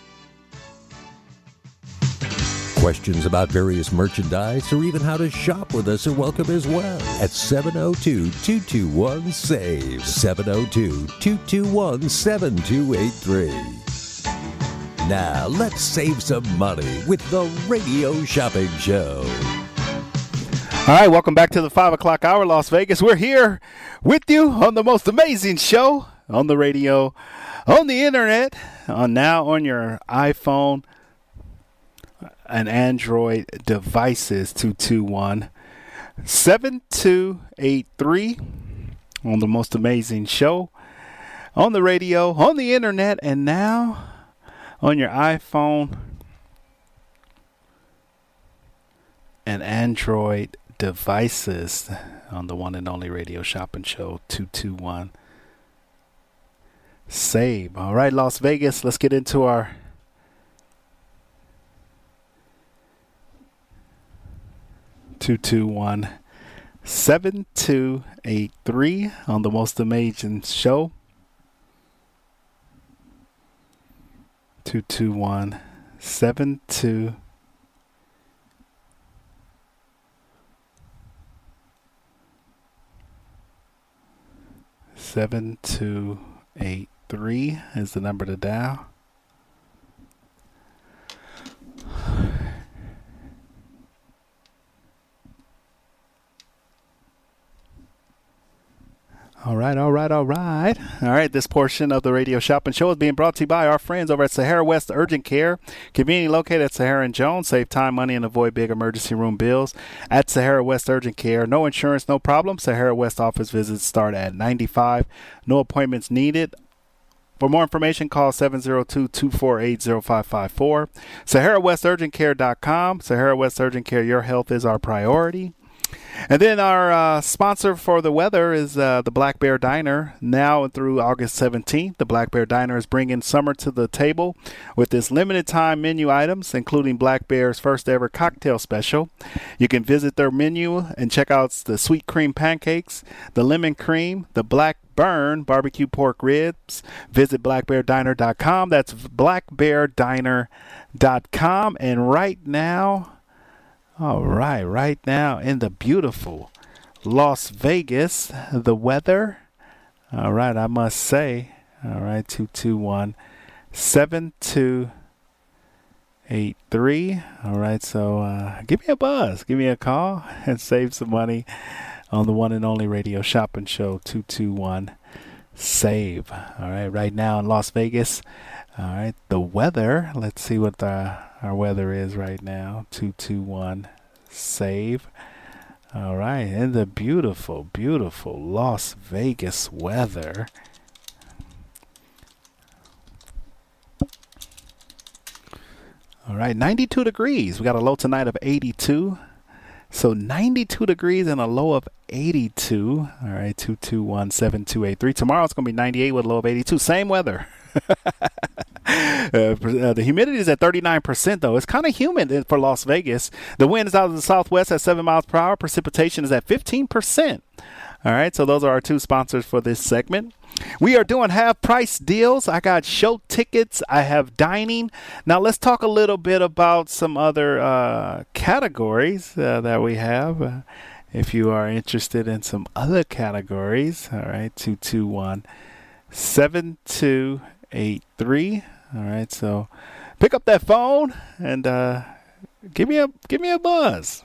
Questions about various merchandise or even how to shop with us are welcome as well at 702 221 SAVE. 702 221 7283. Now, let's save some money with the Radio Shopping Show. All right, welcome back to the 5 o'clock hour, Las Vegas. We're here with you on the most amazing show on the radio, on the internet, on now on your iPhone and Android devices 221 7283 on the most amazing show on the radio, on the internet, and now on your iPhone. And Android devices on the one and only radio shopping show 221 save. All right las vegas let's get into our Two two one seven two eight three on the most amazing show. Two two one seven two seven two eight three is the number to dial. All right, all right, all right. All right, this portion of the radio shopping show is being brought to you by our friends over at Sahara West Urgent Care, conveniently located at Sahara and Jones. Save time, money, and avoid big emergency room bills at Sahara West Urgent Care. No insurance, no problem. Sahara West office visits start at 95. No appointments needed. For more information, call 702-248-0554. SaharaWestUrgentCare.com. Sahara West Urgent Care, your health is our priority. And then our uh, sponsor for the weather is uh, the Black Bear Diner. Now through August 17th, the Black Bear Diner is bringing summer to the table with its limited time menu items, including Black Bear's first ever cocktail special. You can visit their menu and check out the sweet cream pancakes, the lemon cream, the black burn barbecue pork ribs. Visit blackbeardiner.com. That's blackbeardiner.com. And right now, all right, right now in the beautiful Las Vegas, the weather. All right, I must say. All right, 221 7283. All right, so uh, give me a buzz, give me a call, and save some money on the one and only radio shopping show 221 Save. All right, right now in Las Vegas. All right, the weather. Let's see what the our weather is right now. 221 save. All right, and the beautiful, beautiful Las Vegas weather. All right, 92 degrees. We got a low tonight of 82. So 92 degrees and a low of 82. All right, 221 7283. Tomorrow it's going to be 98 with a low of 82. Same weather. Uh, uh, the humidity is at 39%, though. It's kind of humid for Las Vegas. The wind is out of the southwest at 7 miles per hour. Precipitation is at 15%. All right, so those are our two sponsors for this segment. We are doing half price deals. I got show tickets, I have dining. Now, let's talk a little bit about some other uh, categories uh, that we have. Uh, if you are interested in some other categories, all right, 221 7283. All right, so pick up that phone and uh, give me a give me a buzz.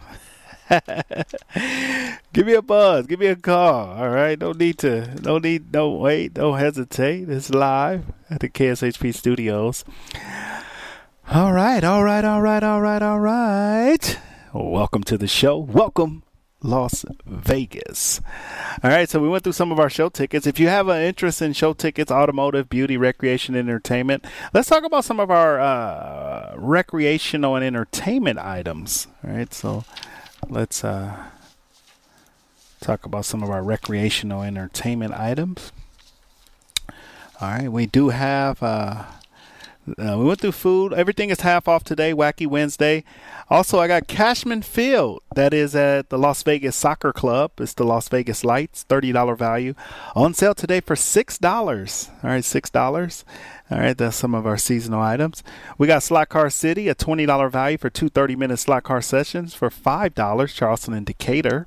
give me a buzz. Give me a call. All right. No need to. No need. No wait. Don't hesitate. It's live at the KSHP studios. All right. All right. All right. All right. All right. Welcome to the show. Welcome Las Vegas. All right, so we went through some of our show tickets. If you have an interest in show tickets, automotive, beauty, recreation, entertainment, let's talk about some of our uh, recreational and entertainment items. All right, so let's uh, talk about some of our recreational entertainment items. All right, we do have. Uh, uh, we went through food. Everything is half off today, Wacky Wednesday. Also, I got Cashman Field. That is at the Las Vegas Soccer Club. It's the Las Vegas Lights, $30 value. On sale today for $6. All right, $6. All right, that's some of our seasonal items. We got Slot Car City, a $20 value for two 30 minute slot car sessions for $5, Charleston and Decatur.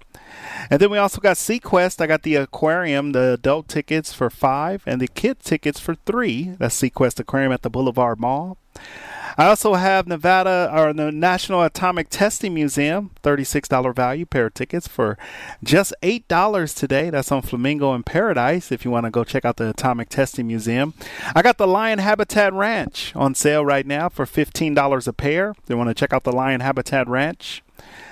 And then we also got SeaQuest. I got the aquarium, the adult tickets for five, and the kid tickets for three. That's SeaQuest Aquarium at the Boulevard Mall. I also have Nevada or the National Atomic Testing Museum, $36 value pair of tickets for just $8 today. That's on Flamingo and Paradise if you want to go check out the Atomic Testing Museum. I got the Lion Habitat Ranch on sale right now for $15 a pair. If you want to check out the Lion Habitat Ranch,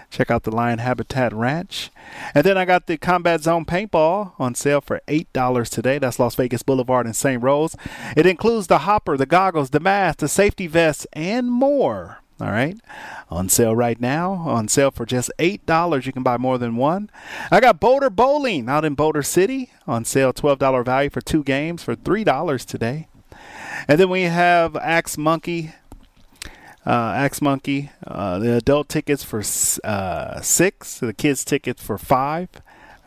check out the Lion Habitat Ranch. And then I got the Combat Zone Paintball on sale for $8 today. That's Las Vegas Boulevard and St. Rose. It includes the hopper, the goggles, the mask, the safety vests, and more. All right. On sale right now. On sale for just $8. You can buy more than one. I got Boulder Bowling out in Boulder City. On sale $12 value for two games for $3 today. And then we have Axe Monkey. Uh, Axe Monkey. Uh, the adult tickets for uh, six. The kids tickets for five.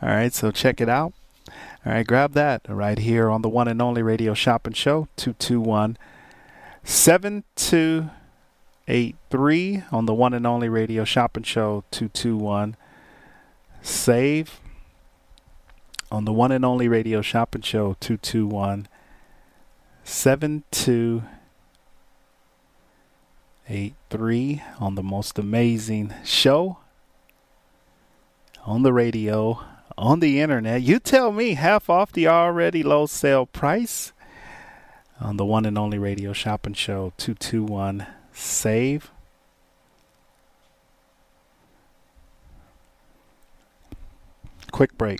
All right. So check it out. All right. Grab that right here on the one and only radio shopping show. 221 72 83 on the one and only radio shopping show 221 save on the one and only radio shopping show 221 7283 on the most amazing show on the radio on the internet you tell me half off the already low sale price on the one and only radio shopping show 221 save. Quick break.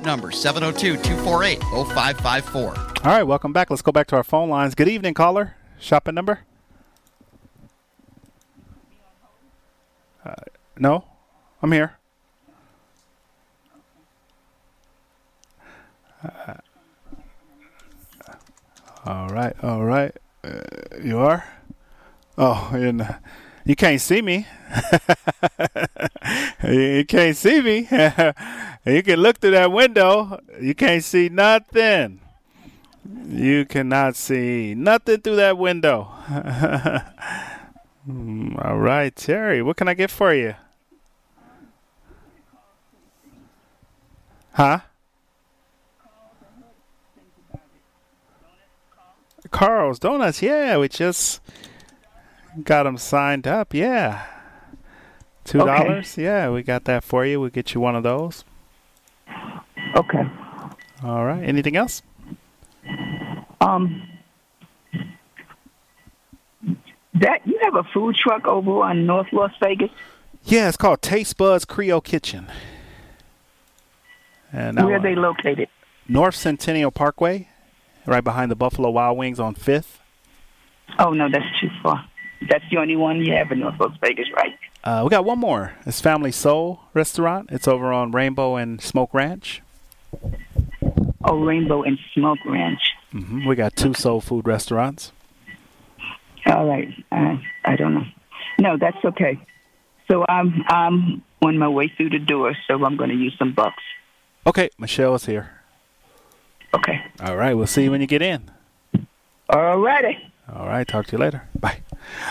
number, 702 248 0554. All right, welcome back. Let's go back to our phone lines. Good evening, caller. Shopping number? Uh, no, I'm here. Uh, all right, all right. Uh, you are? Oh, you can't see me. you can't see me. you can look through that window. You can't see nothing. You cannot see nothing through that window. Hmm, all right, Terry, what can I get for you? Huh? Carl's Donuts. Yeah, we just got them signed up. Yeah. Two dollars? Okay. Yeah, we got that for you. We'll get you one of those. Okay. All right. Anything else? Um, that you have a food truck over on North Las Vegas? Yeah, it's called Taste Buds Creole Kitchen. And where are they located? North Centennial Parkway, right behind the Buffalo Wild Wings on Fifth. Oh no, that's too far. That's the only one you have in North Las Vegas, right? Uh, we got one more. It's Family Soul Restaurant. It's over on Rainbow and Smoke Ranch. Oh, Rainbow and Smoke Ranch. Mm-hmm. We got two soul food restaurants. All right. Uh, I don't know. No, that's okay. So I'm I'm on my way through the door, so I'm going to use some bucks. Okay, Michelle is here. Okay. All right. We'll see you when you get in. All righty. All right. Talk to you later. Bye.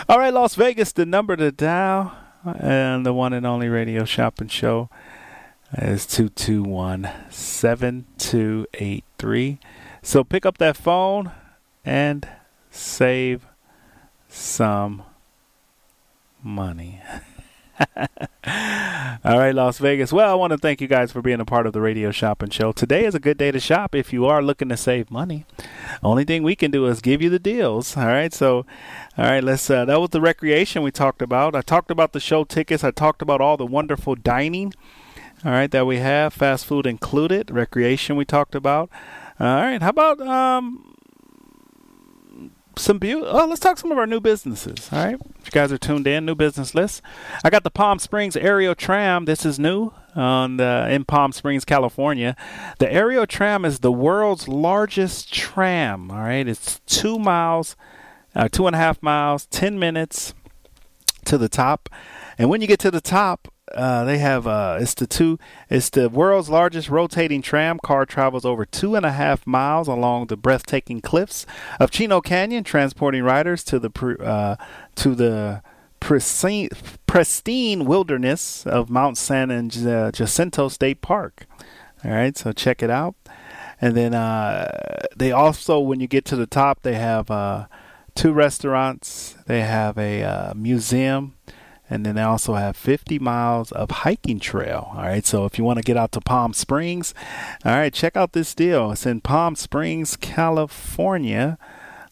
All right, Las Vegas, the number to dial and the one and only radio shopping show is 221 7283. So pick up that phone and save some money. All right, Las Vegas. Well, I want to thank you guys for being a part of the radio shopping show. Today is a good day to shop if you are looking to save money. Only thing we can do is give you the deals. All right, so all right, let's. Uh, that was the recreation we talked about. I talked about the show tickets. I talked about all the wonderful dining. All right, that we have fast food included. Recreation we talked about. All right, how about um some beauty. Oh, let's talk some of our new businesses. All right, if you guys are tuned in, new business list. I got the Palm Springs Aerial Tram. This is new on the, in Palm Springs, California. The Aerial Tram is the world's largest tram. All right, it's two miles, uh, two and a half miles, ten minutes to the top. And when you get to the top, uh, they have uh, it's the two it's the world's largest rotating tram car travels over two and a half miles along the breathtaking cliffs of Chino Canyon, transporting riders to the uh, to the pristine, pristine wilderness of Mount San and Jacinto State Park. All right, so check it out. And then uh, they also, when you get to the top, they have uh, two restaurants. They have a uh, museum, and then they also have 50 miles of hiking trail. All right, so if you want to get out to Palm Springs, all right, check out this deal. It's in Palm Springs, California.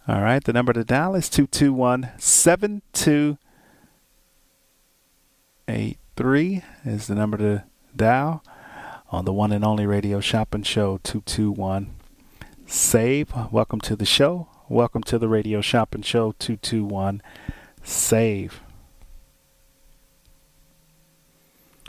All right, the number to dial is 221 7283 is the number to dial on the one and only radio shopping show 221 save welcome to the show welcome to the radio shopping show 221 save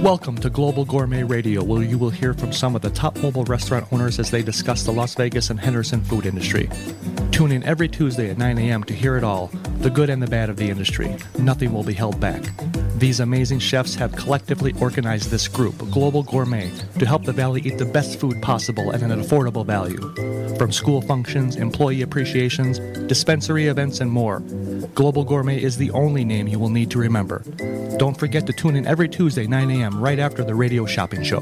Welcome to Global Gourmet Radio, where you will hear from some of the top mobile restaurant owners as they discuss the Las Vegas and Henderson food industry. Tune in every Tuesday at 9 a.m. to hear it all the good and the bad of the industry. Nothing will be held back. These amazing chefs have collectively organized this group, Global Gourmet, to help the Valley eat the best food possible at an affordable value. From school functions, employee appreciations, dispensary events, and more, Global Gourmet is the only name you will need to remember. Don't forget to tune in every Tuesday, 9 a.m., right after the radio shopping show.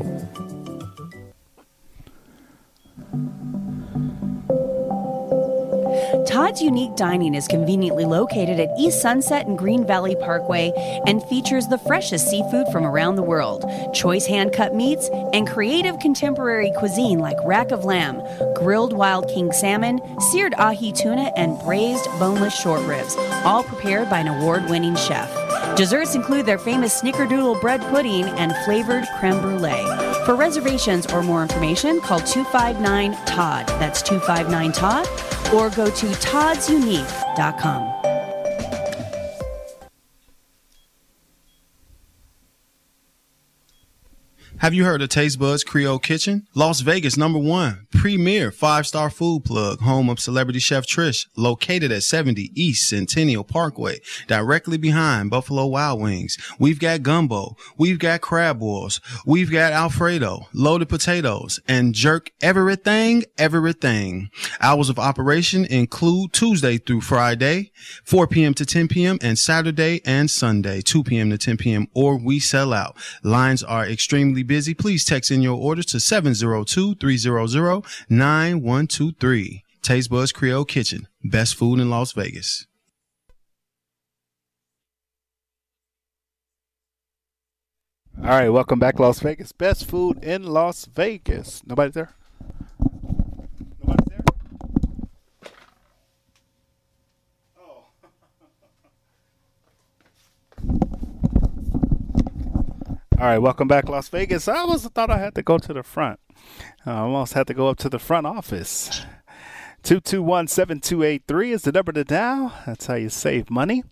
Todd's Unique Dining is conveniently located at East Sunset and Green Valley Parkway and features the freshest seafood from around the world, choice hand cut meats, and creative contemporary cuisine like rack of lamb, grilled wild king salmon, seared ahi tuna, and braised boneless short ribs, all prepared by an award winning chef. Desserts include their famous snickerdoodle bread pudding and flavored creme brulee. For reservations or more information, call 259 Todd. That's 259 Todd or go to toddsunique.com. Have you heard of Taste Buds Creole Kitchen? Las Vegas number one, premier five-star food plug, home of celebrity chef Trish, located at 70 East Centennial Parkway, directly behind Buffalo Wild Wings. We've got gumbo, we've got crab balls, we've got Alfredo, loaded potatoes, and jerk everything, everything. Hours of operation include Tuesday through Friday, 4 p.m. to 10 p.m., and Saturday and Sunday, 2 p.m. to 10 p.m., or we sell out. Lines are extremely busy, please text in your orders to 702-300-9123. Taste Buds Creole Kitchen. Best food in Las Vegas. All right, welcome back, Las Vegas. Best food in Las Vegas. Nobody there? All right, welcome back, Las Vegas. I almost thought I had to go to the front. I almost had to go up to the front office. 221-7283 is the number to dial. That's how you save money.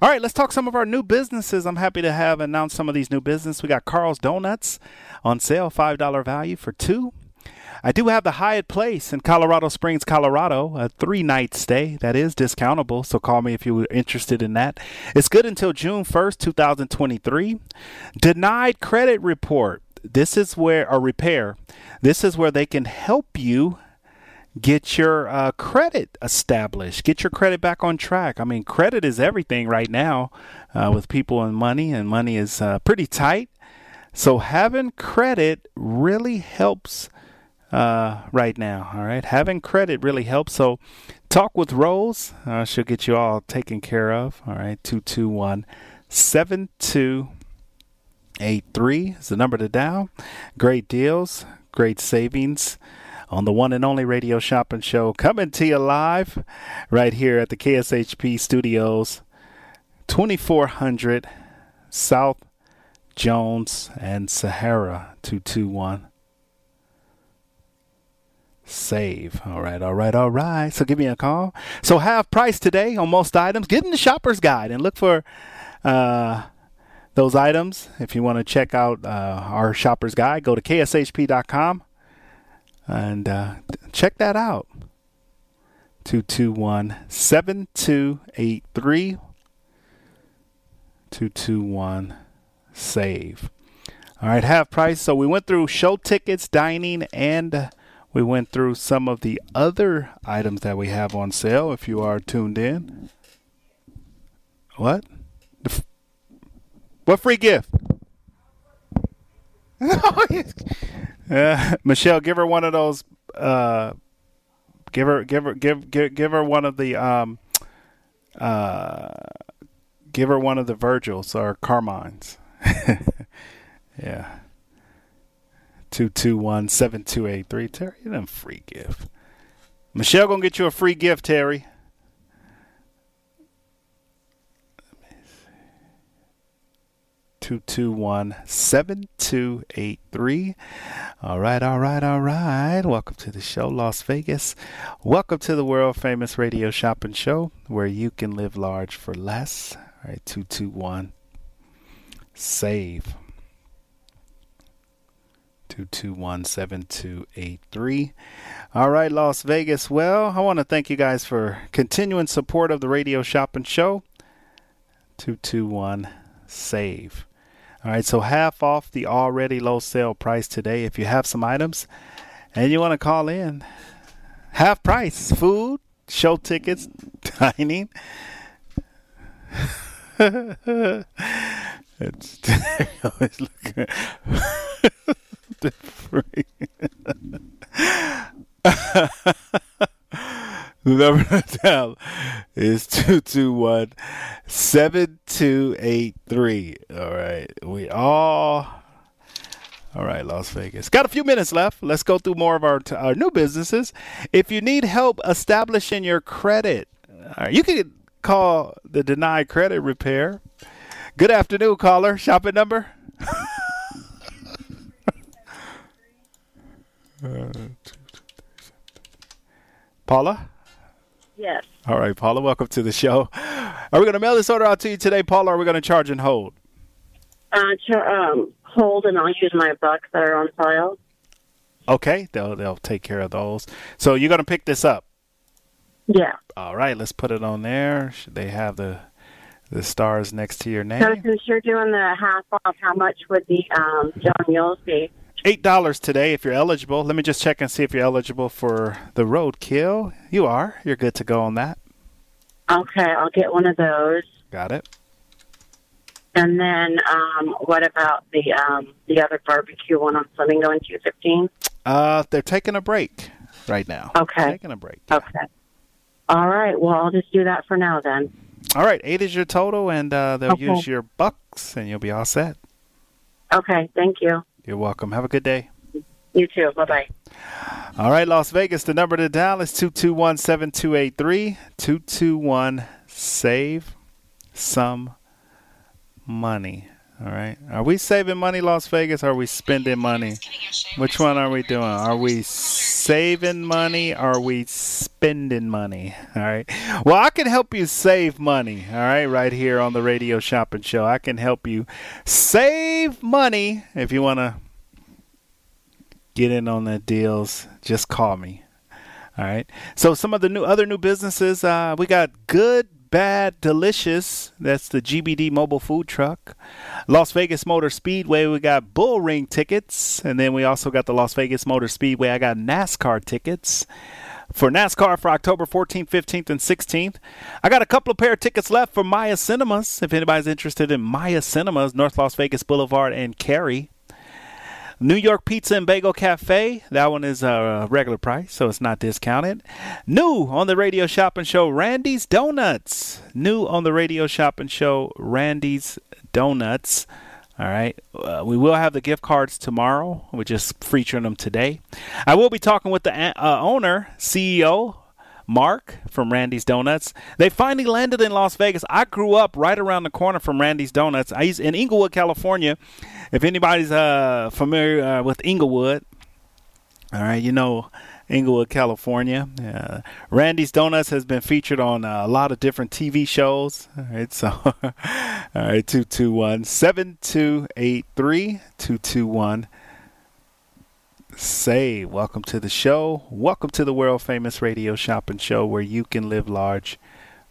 All right, let's talk some of our new businesses. I'm happy to have announced some of these new businesses. We got Carl's Donuts on sale, $5 value for two. I do have the Hyatt Place in Colorado Springs, Colorado, a three night stay that is discountable. So call me if you're interested in that. It's good until June 1st, 2023. Denied credit report. This is where, a repair, this is where they can help you get your uh, credit established, get your credit back on track. I mean, credit is everything right now uh, with people and money, and money is uh, pretty tight. So having credit really helps uh, right now. All right, having credit really helps. So, talk with Rose. Uh, she'll get you all taken care of. All right, two two one seven two eight three is the number to dial. Great deals, great savings. On the one and only radio shopping show, coming to you live right here at the KSHP studios, 2400 South Jones and Sahara 221 save. All right, all right, all right. So give me a call. So half price today on most items. Get in the shopper's guide and look for uh, those items. If you want to check out uh, our shopper's guide, go to kshp.com and uh, check that out. 221 7283. 221 save. All right, half price. So we went through show tickets, dining, and we went through some of the other items that we have on sale if you are tuned in. What? What free gift? uh, Michelle, give her one of those. Uh, give her, give her, give, give, give her one of the. Um, uh, give her one of the Virgils or Carmines. yeah. Two two one seven two eight three. Terry, you a free gift. Michelle gonna get you a free gift, Terry. Two two one seven two eight three. All right, all right, all right. Welcome to the show, Las Vegas. Welcome to the world famous radio shopping show where you can live large for less. All right, two two one. Save. 221 All right, Las Vegas. Well, I want to thank you guys for continuing support of the Radio Shopping Show. 221 save. All right, so half off the already low sale price today. If you have some items and you want to call in, half price food, show tickets, dining. it's always looking the number to dial is 221 7283. All right. We all. All right, Las Vegas. Got a few minutes left. Let's go through more of our, our new businesses. If you need help establishing your credit, you can call the Deny Credit Repair. Good afternoon, caller. Shopping number? Paula? Yes. All right, Paula, welcome to the show. Are we going to mail this order out to you today, Paula, or are we going to charge and hold? Uh, um, hold, and I'll use my bucks that are on file. Okay, they'll they'll take care of those. So you're going to pick this up? Yeah. All right, let's put it on there. Should they have the the stars next to your name? So since you're doing the half off, how much would the um, John Mull's be? Eight dollars today if you're eligible. Let me just check and see if you're eligible for the roadkill. You are. You're good to go on that. Okay, I'll get one of those. Got it. And then, um, what about the um, the other barbecue one on Flamingo in two fifteen? Uh, they're taking a break right now. Okay, they're taking a break. Okay. All right. Well, I'll just do that for now then. All right, eight is your total, and uh, they'll Okay. use your bucks, and you'll be all set. Okay. Thank you. You're welcome. Have a good day. You too. Bye bye. All right, Las Vegas. The number to dial is 221 7283 221 Save Some Money. All right. Are we saving money, Las Vegas? Or are we spending money? Which one are we doing? Are we saving money? Or are we spending money? All right. Well, I can help you save money. All right. Right here on the Radio Shopping Show. I can help you save money if you want to get in on the deals, just call me. All right. So some of the new other new businesses, uh, we got Good, Bad, Delicious. That's the GBD mobile food truck. Las Vegas Motor Speedway, we got Bull Ring tickets, and then we also got the Las Vegas Motor Speedway. I got NASCAR tickets. For NASCAR for October 14th, 15th, and 16th. I got a couple of pair of tickets left for Maya Cinemas. If anybody's interested in Maya Cinemas, North Las Vegas Boulevard and Carey. New York Pizza and Bagel Cafe. That one is a regular price, so it's not discounted. New on the radio shopping show, Randy's Donuts. New on the radio shopping show, Randy's Donuts. All right. Uh, we will have the gift cards tomorrow. We're just featuring them today. I will be talking with the uh, owner, CEO, Mark from Randy's Donuts. They finally landed in Las Vegas. I grew up right around the corner from Randy's Donuts. I used in Inglewood, California. If anybody's uh, familiar uh, with Inglewood, all right, you know Inglewood, California. Uh, Randy's Donuts has been featured on uh, a lot of different TV shows. All right, so all right, 221 7283 221 Say, welcome to the show. Welcome to the world famous radio shopping show where you can live large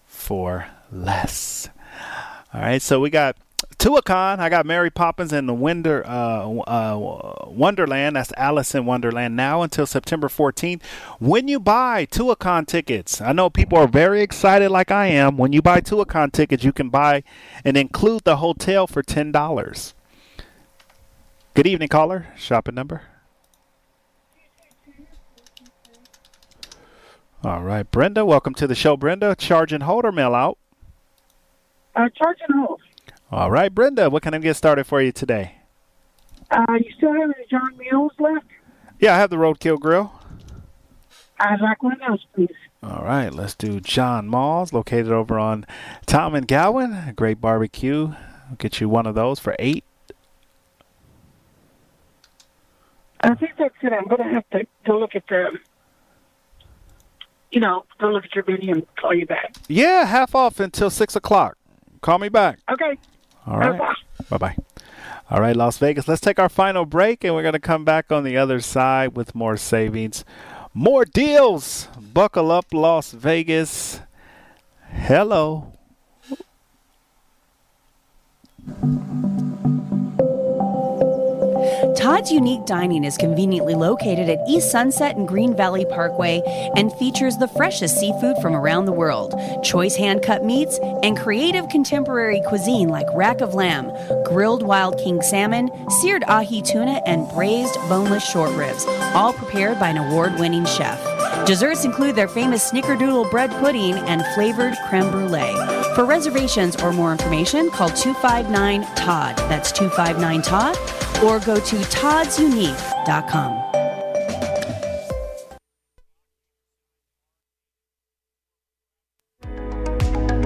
for less. All right, so we got Tuacahn. I got Mary Poppins and the Wonder, uh, uh, Wonderland. That's Alice in Wonderland now until September 14th. When you buy Tuacahn tickets, I know people are very excited, like I am. When you buy Tuacahn tickets, you can buy and include the hotel for $10. Good evening, caller. Shopping number. All right, Brenda, welcome to the show. Brenda, charge and hold or mail out? Uh, charge and hold. All right, Brenda, what can I get started for you today? Uh, you still have any John Mull's left? Yeah, I have the Roadkill Grill. I'd like one of those, please. All right, let's do John Mull's, located over on Tom and Gowan. Great barbecue. I'll get you one of those for eight. I think that's it. I'm going to have to go look at the, you know, go look at your menu and call you back. Yeah, half off until six o'clock. Call me back. Okay. All right. Bye bye. All right, Las Vegas. Let's take our final break, and we're going to come back on the other side with more savings, more deals. Buckle up, Las Vegas. Hello. Todd's Unique Dining is conveniently located at East Sunset and Green Valley Parkway and features the freshest seafood from around the world, choice hand cut meats, and creative contemporary cuisine like rack of lamb, grilled wild king salmon, seared ahi tuna, and braised boneless short ribs, all prepared by an award winning chef. Desserts include their famous snickerdoodle bread pudding and flavored creme brulee. For reservations or more information, call 259 Todd. That's 259 Todd or go to toddsunique.com.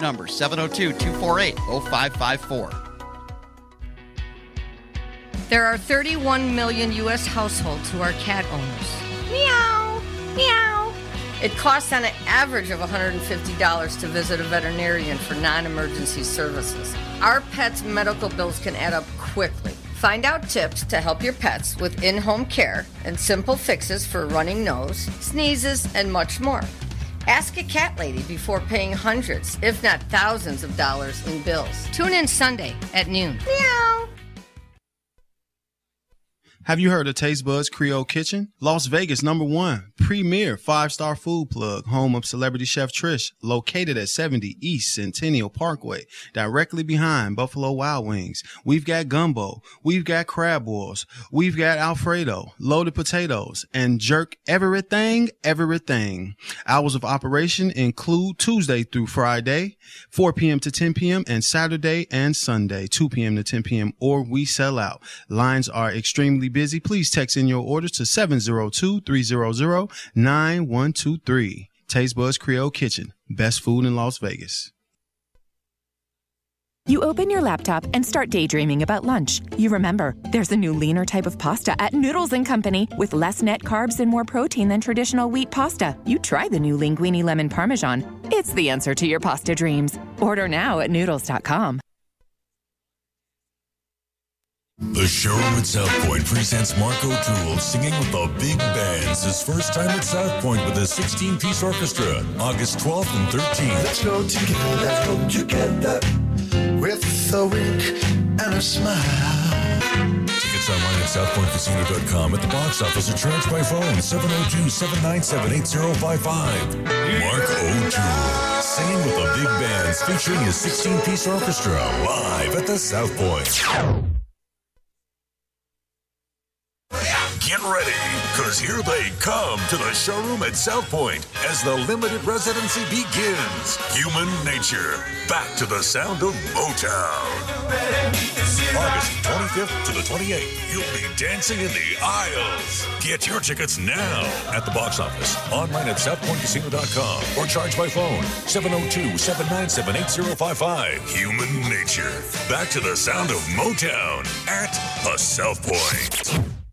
number, 702 248 0554. There are 31 million U.S. households who are cat owners. Meow, meow. It costs on an average of $150 to visit a veterinarian for non emergency services. Our pets' medical bills can add up quickly. Find out tips to help your pets with in home care and simple fixes for running nose, sneezes, and much more. Ask a cat lady before paying hundreds, if not thousands of dollars in bills. Tune in Sunday at noon. Meow. Have you heard of Taste Buds Creole Kitchen? Las Vegas number one, premier five-star food plug, home of celebrity chef Trish, located at 70 East Centennial Parkway, directly behind Buffalo Wild Wings. We've got gumbo, we've got crab balls, we've got Alfredo, loaded potatoes, and jerk everything, everything. Hours of operation include Tuesday through Friday, 4 p.m. to 10 p.m., and Saturday and Sunday, 2 p.m. to 10 p.m., or we sell out. Lines are extremely busy, please text in your orders to 702-300-9123. Taste Buds Creole Kitchen. Best food in Las Vegas. You open your laptop and start daydreaming about lunch. You remember, there's a new leaner type of pasta at Noodles Company with less net carbs and more protein than traditional wheat pasta. You try the new linguine lemon parmesan. It's the answer to your pasta dreams. Order now at noodles.com. The showroom at South Point presents Mark O'Toole singing with the big bands. His first time at South Point with a 16-piece orchestra, August 12th and 13th. Let's go together, let's go together with a wink and a smile. Tickets online at southpointcasino.com at the box office or charged by phone 702-797-8055. Mark O'Toole singing with the big bands featuring his 16-piece orchestra live at the South Point. Get ready, because here they come to the showroom at South Point as the limited residency begins. Human nature, back to the sound of Motown. August 25th to the 28th, you'll be dancing in the aisles. Get your tickets now at the box office, online at southpointcasino.com, or charge by phone 702 797 8055. Human nature. Back to the sound of Motown at the South Point.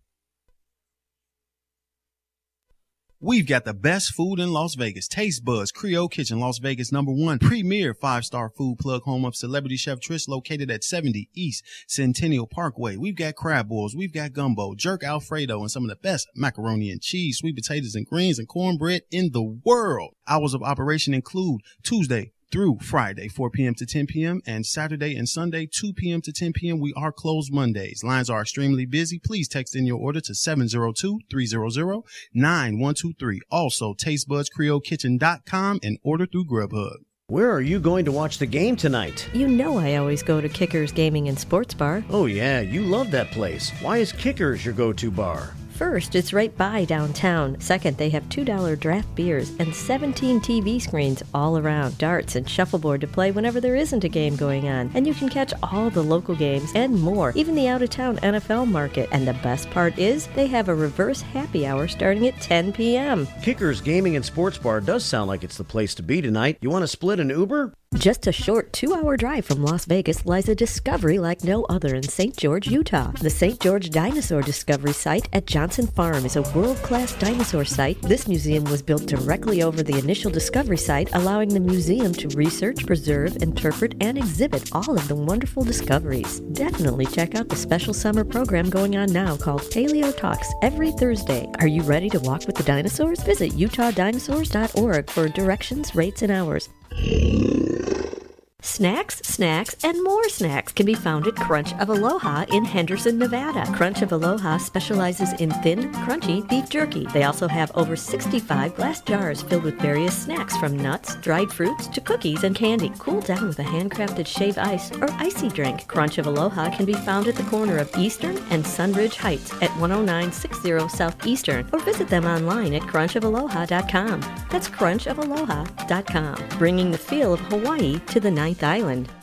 We've got the best food in Las Vegas. Taste Buds Creole Kitchen, Las Vegas number one premier five star food plug home of celebrity chef Trish located at 70 East Centennial Parkway. We've got crab balls, we've got gumbo, jerk Alfredo, and some of the best macaroni and cheese, sweet potatoes and greens, and cornbread in the world. Hours of operation include Tuesday, through Friday, 4 p.m. to 10 p.m. and Saturday and Sunday, 2 p.m. to 10 p.m. We are closed Mondays. Lines are extremely busy. Please text in your order to 702-300-9123. Also, TasteBudsCreoleKitchen.com and order through Grubhub. Where are you going to watch the game tonight? You know I always go to Kickers Gaming and Sports Bar. Oh, yeah, you love that place. Why is Kickers your go to bar? First, it's right by downtown. Second, they have $2 draft beers and 17 TV screens all around, darts and shuffleboard to play whenever there isn't a game going on. And you can catch all the local games and more, even the out of town NFL market. And the best part is, they have a reverse happy hour starting at 10 p.m. Kickers Gaming and Sports Bar does sound like it's the place to be tonight. You want to split an Uber? Just a short two hour drive from Las Vegas lies a discovery like no other in St. George, Utah. The St. George Dinosaur Discovery Site at Johnson Farm is a world class dinosaur site. This museum was built directly over the initial discovery site, allowing the museum to research, preserve, interpret, and exhibit all of the wonderful discoveries. Definitely check out the special summer program going on now called Paleo Talks every Thursday. Are you ready to walk with the dinosaurs? Visit utah.dinosaurs.org for directions, rates, and hours. うん。Snacks, snacks, and more snacks can be found at Crunch of Aloha in Henderson, Nevada. Crunch of Aloha specializes in thin, crunchy beef jerky. They also have over 65 glass jars filled with various snacks from nuts, dried fruits, to cookies and candy. Cool down with a handcrafted shave ice or icy drink. Crunch of Aloha can be found at the corner of Eastern and Sunridge Heights at 10960 Southeastern or visit them online at crunchofaloha.com. That's crunchofaloha.com, bringing the feel of Hawaii to the ninth island.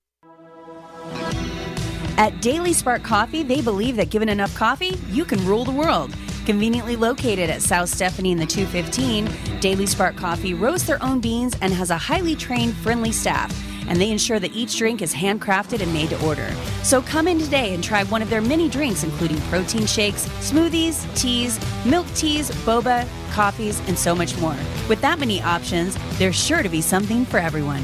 At Daily Spark Coffee, they believe that given enough coffee, you can rule the world. Conveniently located at South Stephanie in the 215, Daily Spark Coffee roasts their own beans and has a highly trained, friendly staff. And they ensure that each drink is handcrafted and made to order. So come in today and try one of their many drinks, including protein shakes, smoothies, teas, milk teas, boba, coffees, and so much more. With that many options, there's sure to be something for everyone.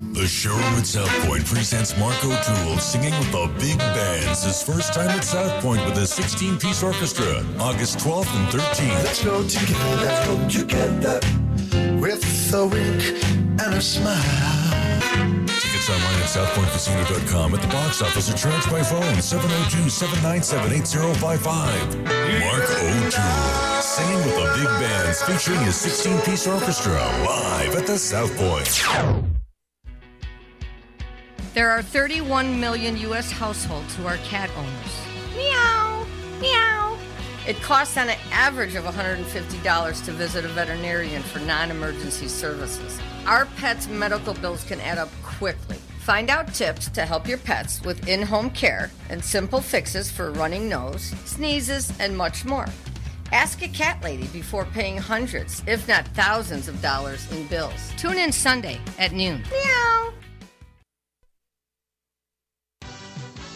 The showroom at South Point presents Mark O'Toole singing with the big bands. His first time at South Point with a 16 piece orchestra, August 12th and 13th. Let's go together, let's go together with a wink and a smile. Tickets online at southpointcasino.com at the box office or charge by phone 702 797 8055. Mark O'Toole singing with the big bands featuring his 16 piece orchestra live at the South Point. There are 31 million U.S. households who are cat owners. Meow, meow. It costs on an average of $150 to visit a veterinarian for non emergency services. Our pets' medical bills can add up quickly. Find out tips to help your pets with in home care and simple fixes for running nose, sneezes, and much more. Ask a cat lady before paying hundreds, if not thousands of dollars in bills. Tune in Sunday at noon. Meow.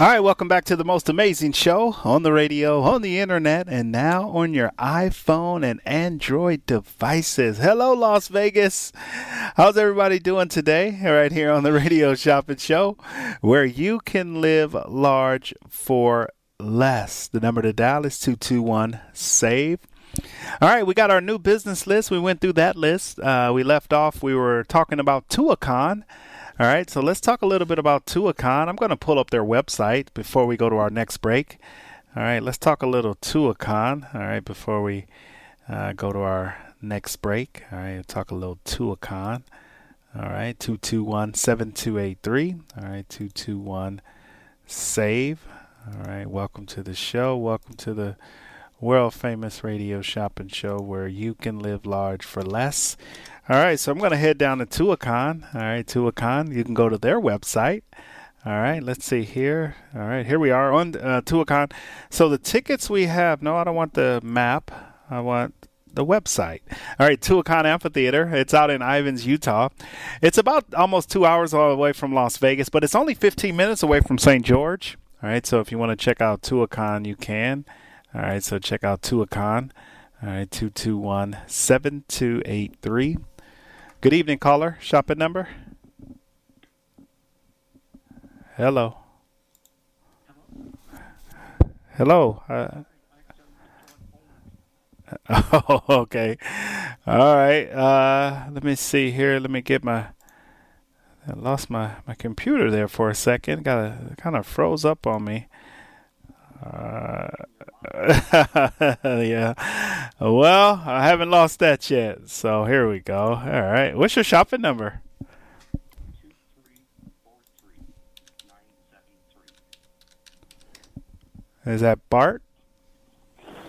All right, welcome back to the most amazing show on the radio, on the internet, and now on your iPhone and Android devices. Hello, Las Vegas. How's everybody doing today? Right here on the Radio Shopping Show, where you can live large for less. The number to dial is 221 SAVE. All right, we got our new business list. We went through that list. Uh, we left off, we were talking about Tuacahn. All right, so let's talk a little bit about Tuacahn. I'm going to pull up their website before we go to our next break. All right, let's talk a little Tuacahn. All right, before we uh, go to our next break. All right, talk a little Tuacahn. All right, 221 7283. All right, 221 SAVE. All right, welcome to the show. Welcome to the world famous radio shopping show where you can live large for less. All right, so I'm going to head down to Tuacahn. All right, Tuacahn. You can go to their website. All right, let's see here. All right, here we are on uh, Tuacahn. So the tickets we have, no, I don't want the map. I want the website. All right, Tuacahn Amphitheater. It's out in Ivins, Utah. It's about almost two hours away from Las Vegas, but it's only 15 minutes away from St. George. All right, so if you want to check out Tuacahn, you can. All right, so check out Tuacahn. All right, 221 7283. Good evening, caller. Shopping number. Hello. Hello. Uh, oh, okay. All right. Uh, let me see here. Let me get my. I lost my, my computer there for a second. Got a kind of froze up on me. Uh, yeah. Well, I haven't lost that yet. So here we go. All right. What's your shopping number? Is that Bart?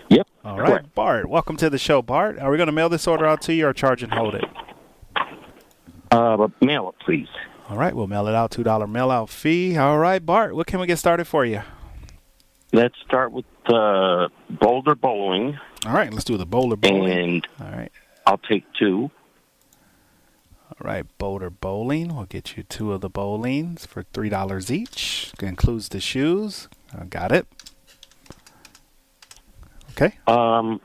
Yep. All right, correct. Bart. Welcome to the show, Bart. Are we going to mail this order out to you or charge and hold it? Uh, mail it, please. All right, we'll mail it out. $2 mail out fee. All right, Bart. What can we get started for you? Let's start with uh, Boulder Bowling. All right, let's do the Boulder Bowling. And all right, I'll take two. All right, Boulder Bowling. We'll get you two of the bowlings for three dollars each. Includes the shoes. I got it. Okay. Um,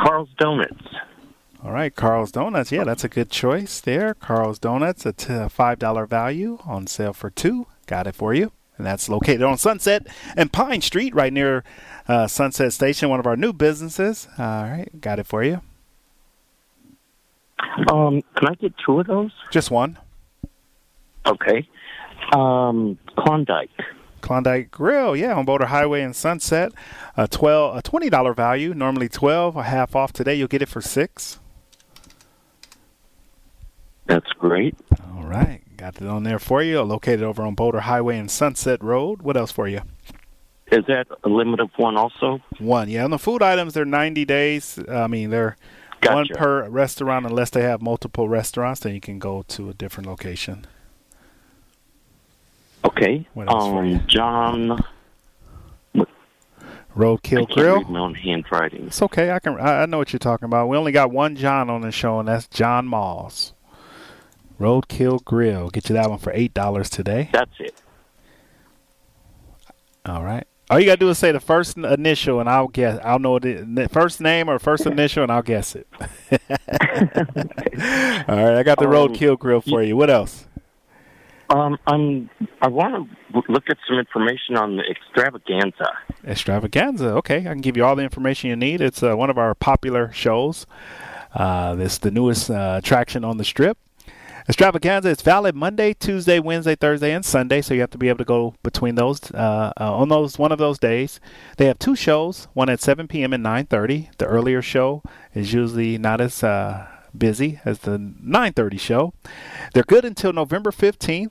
Carl's Donuts. All right, Carl's Donuts. Yeah, that's a good choice there. Carl's Donuts, a t- five dollar value on sale for two. Got it for you and that's located on Sunset and Pine Street, right near uh, Sunset Station, one of our new businesses. All right, got it for you. Um, can I get two of those? Just one. Okay. Um, Klondike. Klondike Grill, yeah, on Boulder Highway and Sunset. A twelve, a twenty dollar value. Normally twelve, a half off today. You'll get it for six. That's great. All right. Got it on there for you. Located over on Boulder Highway and Sunset Road. What else for you? Is that a limit of one also? One, yeah. On the food items, they're 90 days. I mean, they're gotcha. one per restaurant unless they have multiple restaurants. Then you can go to a different location. Okay. Um, John. Roadkill I Grill. Read my own handwriting. It's okay. I can. I know what you're talking about. We only got one John on the show, and that's John Moss. Roadkill Grill. Get you that one for eight dollars today. That's it. All right. All you gotta do is say the first initial, and I'll guess. I'll know the first name or first initial, and I'll guess it. All right, I got the Um, roadkill grill for you. What else? Um, I'm. I want to look at some information on the extravaganza. Extravaganza. Okay, I can give you all the information you need. It's uh, one of our popular shows. Uh, this the newest uh, attraction on the strip. Extravaganza is valid Monday, Tuesday, Wednesday, Thursday, and Sunday. So you have to be able to go between those uh, uh, on those one of those days. They have two shows, one at 7 p.m. and 9:30. The earlier show is usually not as uh, busy as the 9:30 show. They're good until November 15th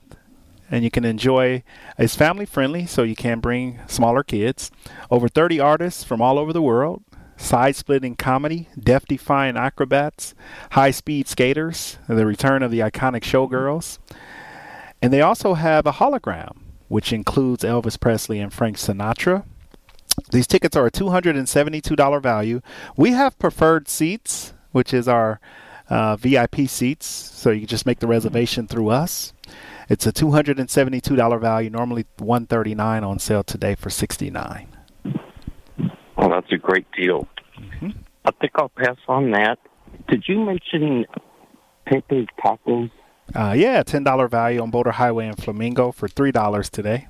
and you can enjoy it's family friendly so you can bring smaller kids over 30 artists from all over the world side splitting comedy death defying acrobats high speed skaters the return of the iconic showgirls. And they also have a hologram which includes elvis presley and frank sinatra. These tickets are a $272 value. We have preferred seats which is our uh, vip seats so you can just make the reservation through us. It's a $272 value, normally 139 on sale today for 69 Well, that's a great deal. I think I'll pass on that. Did you mention Pepe's Tacos? uh, Yeah, $10 value on Boulder Highway in Flamingo for $3 today.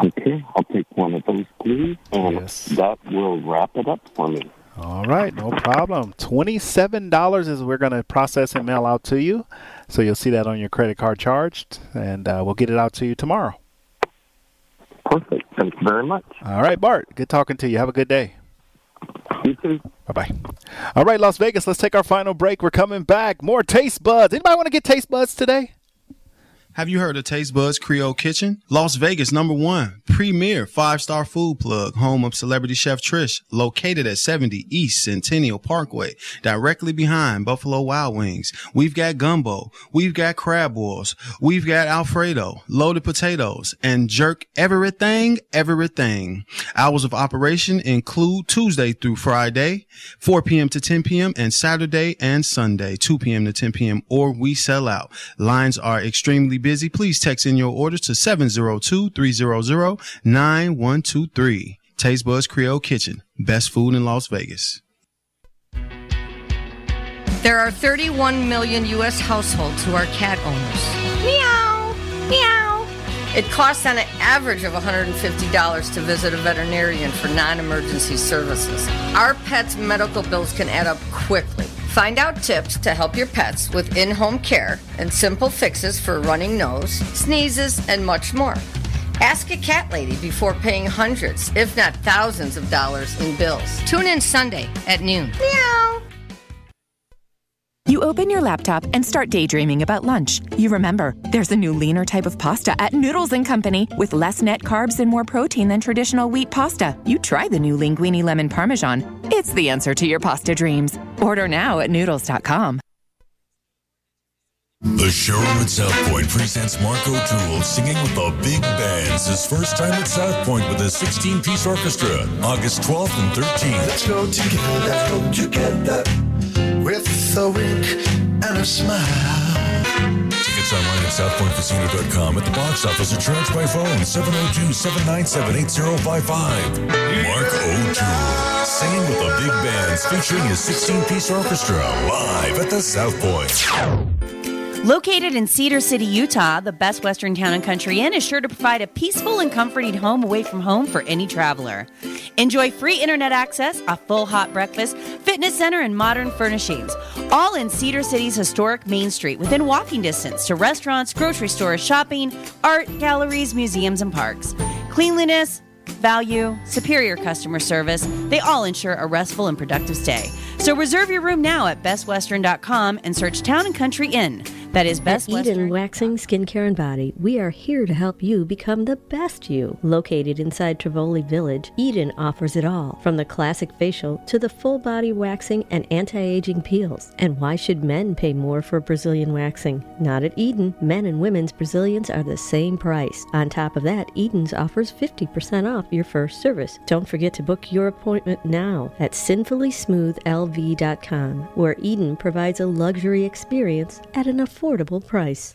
Okay, I'll take one of those, please. And that will wrap it up for me. All right, no problem. $27 is we're going to process and mail out to you. So you'll see that on your credit card charged, and uh, we'll get it out to you tomorrow. Perfect. Thank you very much. All right, Bart. Good talking to you. Have a good day. You too. Bye bye. All right, Las Vegas, let's take our final break. We're coming back. More taste buds. Anybody want to get taste buds today? Have you heard of Taste Buds Creole Kitchen? Las Vegas number one, premier five-star food plug, home of celebrity chef Trish, located at 70 East Centennial Parkway, directly behind Buffalo Wild Wings. We've got gumbo, we've got crab balls, we've got Alfredo, loaded potatoes, and jerk everything, everything. Hours of operation include Tuesday through Friday, 4 p.m. to 10 p.m., and Saturday and Sunday, 2 p.m. to 10 p.m., or we sell out. Lines are extremely busy. Please text in your orders to 702-300-9123. Taste Buds Creole Kitchen. Best food in Las Vegas. There are 31 million U.S. households who are cat owners. Meow, meow. It costs on an average of $150 to visit a veterinarian for non emergency services. Our pets' medical bills can add up quickly. Find out tips to help your pets with in home care and simple fixes for running nose, sneezes, and much more. Ask a cat lady before paying hundreds, if not thousands of dollars in bills. Tune in Sunday at noon. Meow. You open your laptop and start daydreaming about lunch. You remember, there's a new leaner type of pasta at Noodles and Company with less net carbs and more protein than traditional wheat pasta. You try the new linguine lemon parmesan. It's the answer to your pasta dreams. Order now at noodles.com. The showroom at South Point presents Mark O'Toole singing with the big bands. His first time at South Point with a 16 piece orchestra, August 12th and 13th. Let's go together, let's go together with a wink and a smile. Tickets online at southpointcasino.com at the box office or charge by phone 702 797 8055. Mark O'Toole singing with the big bands featuring his 16 piece orchestra live at the South Point. Located in Cedar City, Utah, the Best Western Town and Country Inn is sure to provide a peaceful and comforting home away from home for any traveler. Enjoy free internet access, a full hot breakfast, fitness center, and modern furnishings. All in Cedar City's historic Main Street within walking distance to restaurants, grocery stores, shopping, art, galleries, museums, and parks. Cleanliness, value, superior customer service, they all ensure a restful and productive stay. So reserve your room now at bestwestern.com and search Town and Country Inn. That is Best At Eden Waxing, Skincare and Body, we are here to help you become the best you. Located inside Tivoli Village, Eden offers it all, from the classic facial to the full body waxing and anti-aging peels. And why should men pay more for Brazilian waxing? Not at Eden. Men and women's Brazilians are the same price. On top of that, Eden's offers 50% off your first service. Don't forget to book your appointment now at sinfullysmoothlv.com, where Eden provides a luxury experience at an affordable price.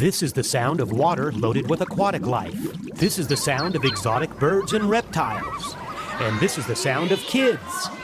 This is the sound of water loaded with aquatic life. This is the sound of exotic birds and reptiles. And this is the sound of kids.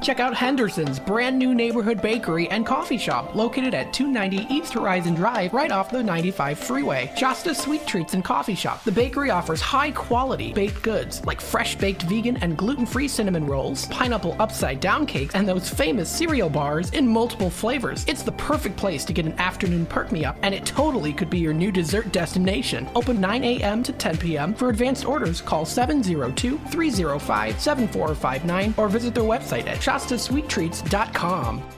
Check out Henderson's brand new neighborhood bakery and coffee shop located at 290 East Horizon Drive, right off the 95 freeway. Shasta Sweet Treats and Coffee Shop. The bakery offers high quality baked goods like fresh baked vegan and gluten free cinnamon rolls, pineapple upside down cakes, and those famous cereal bars in multiple flavors. It's the perfect place to get an afternoon perk me up, and it totally could be your new dessert destination. Open 9 a.m. to 10 p.m. For advanced orders, call 702 305 7459 or visit their website at shastasweettreats.com.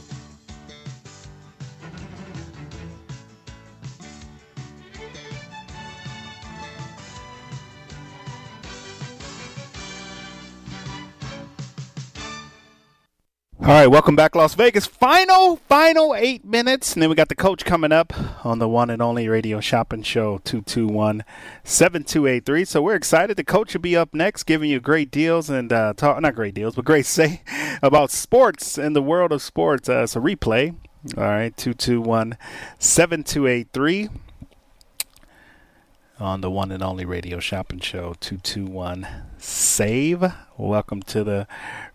All right, welcome back, Las Vegas. Final, final eight minutes. And then we got the coach coming up on the one and only radio shopping show, 221 7283. So we're excited. The coach will be up next, giving you great deals and uh, talk, not great deals, but great say about sports and the world of sports. Uh, it's a replay. All right, 221 7283 on the one and only radio shopping show 221 save welcome to the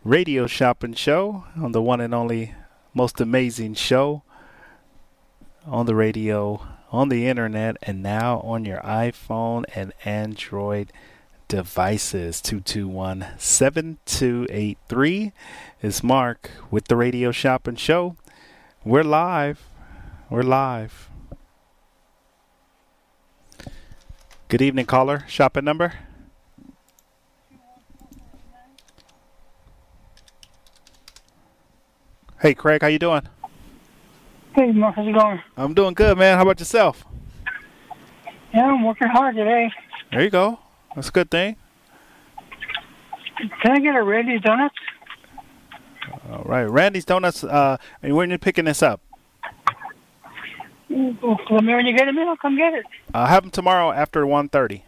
radio shopping show on the one and only most amazing show on the radio on the internet and now on your iphone and android devices 221 7283 is mark with the radio shopping show we're live we're live Good evening, caller. Shopping number? Hey, Craig, how you doing? Hey, Mark, how's it going? I'm doing good, man. How about yourself? Yeah, I'm working hard today. There you go. That's a good thing. Can I get a Randy's Donuts? All right, Randy's Donuts. Uh, and when you picking this up? Well, when you get them in, I'll come get it. Uh, have them tomorrow after 1.30.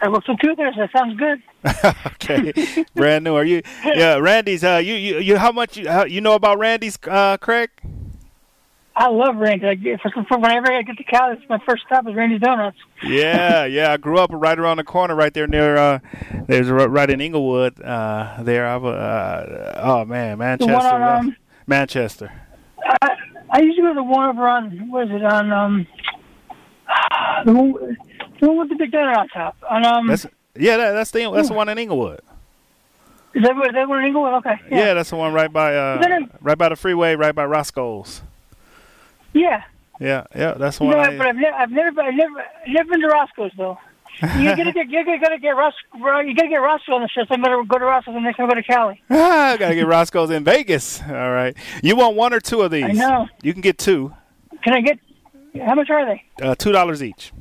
I work till two that sounds good. okay, brand new. Are you? Yeah, Randy's. Uh, you, you, you. How much you, how, you know about Randy's, uh, Craig? I love Randy's. Like, if, if, whenever I get to Cali, it's my first stop is Randy's Donuts. yeah, yeah. I grew up right around the corner, right there near. Uh, there's right in Inglewood. Uh, there. I've. Uh, oh man, Manchester. on, um, Manchester. I, I used to go to the one over on. Was it on? Um, the one with the big donut on top. On um. That's yeah. That, that's the that's the one in Inglewood. Is that, is that one in Inglewood? Okay. Yeah. Yeah. that's the one right by uh, Then right by the freeway, right by Roscoe's. yeah. Yeah, yeah, that's the one. know, I, but I've, ne- I've never, I've never, I've never been to Roscoe's though. You gotta get, you gotta get Ros, you gotta get Roscoe on the show. So I'm gonna go to Roscoe's and next time go to Cali. Ah, gotta get Roscoe's in Vegas. All right, you want one or two of these? I know. You can get two. Can I get? How much are they? Uh, two dollars each.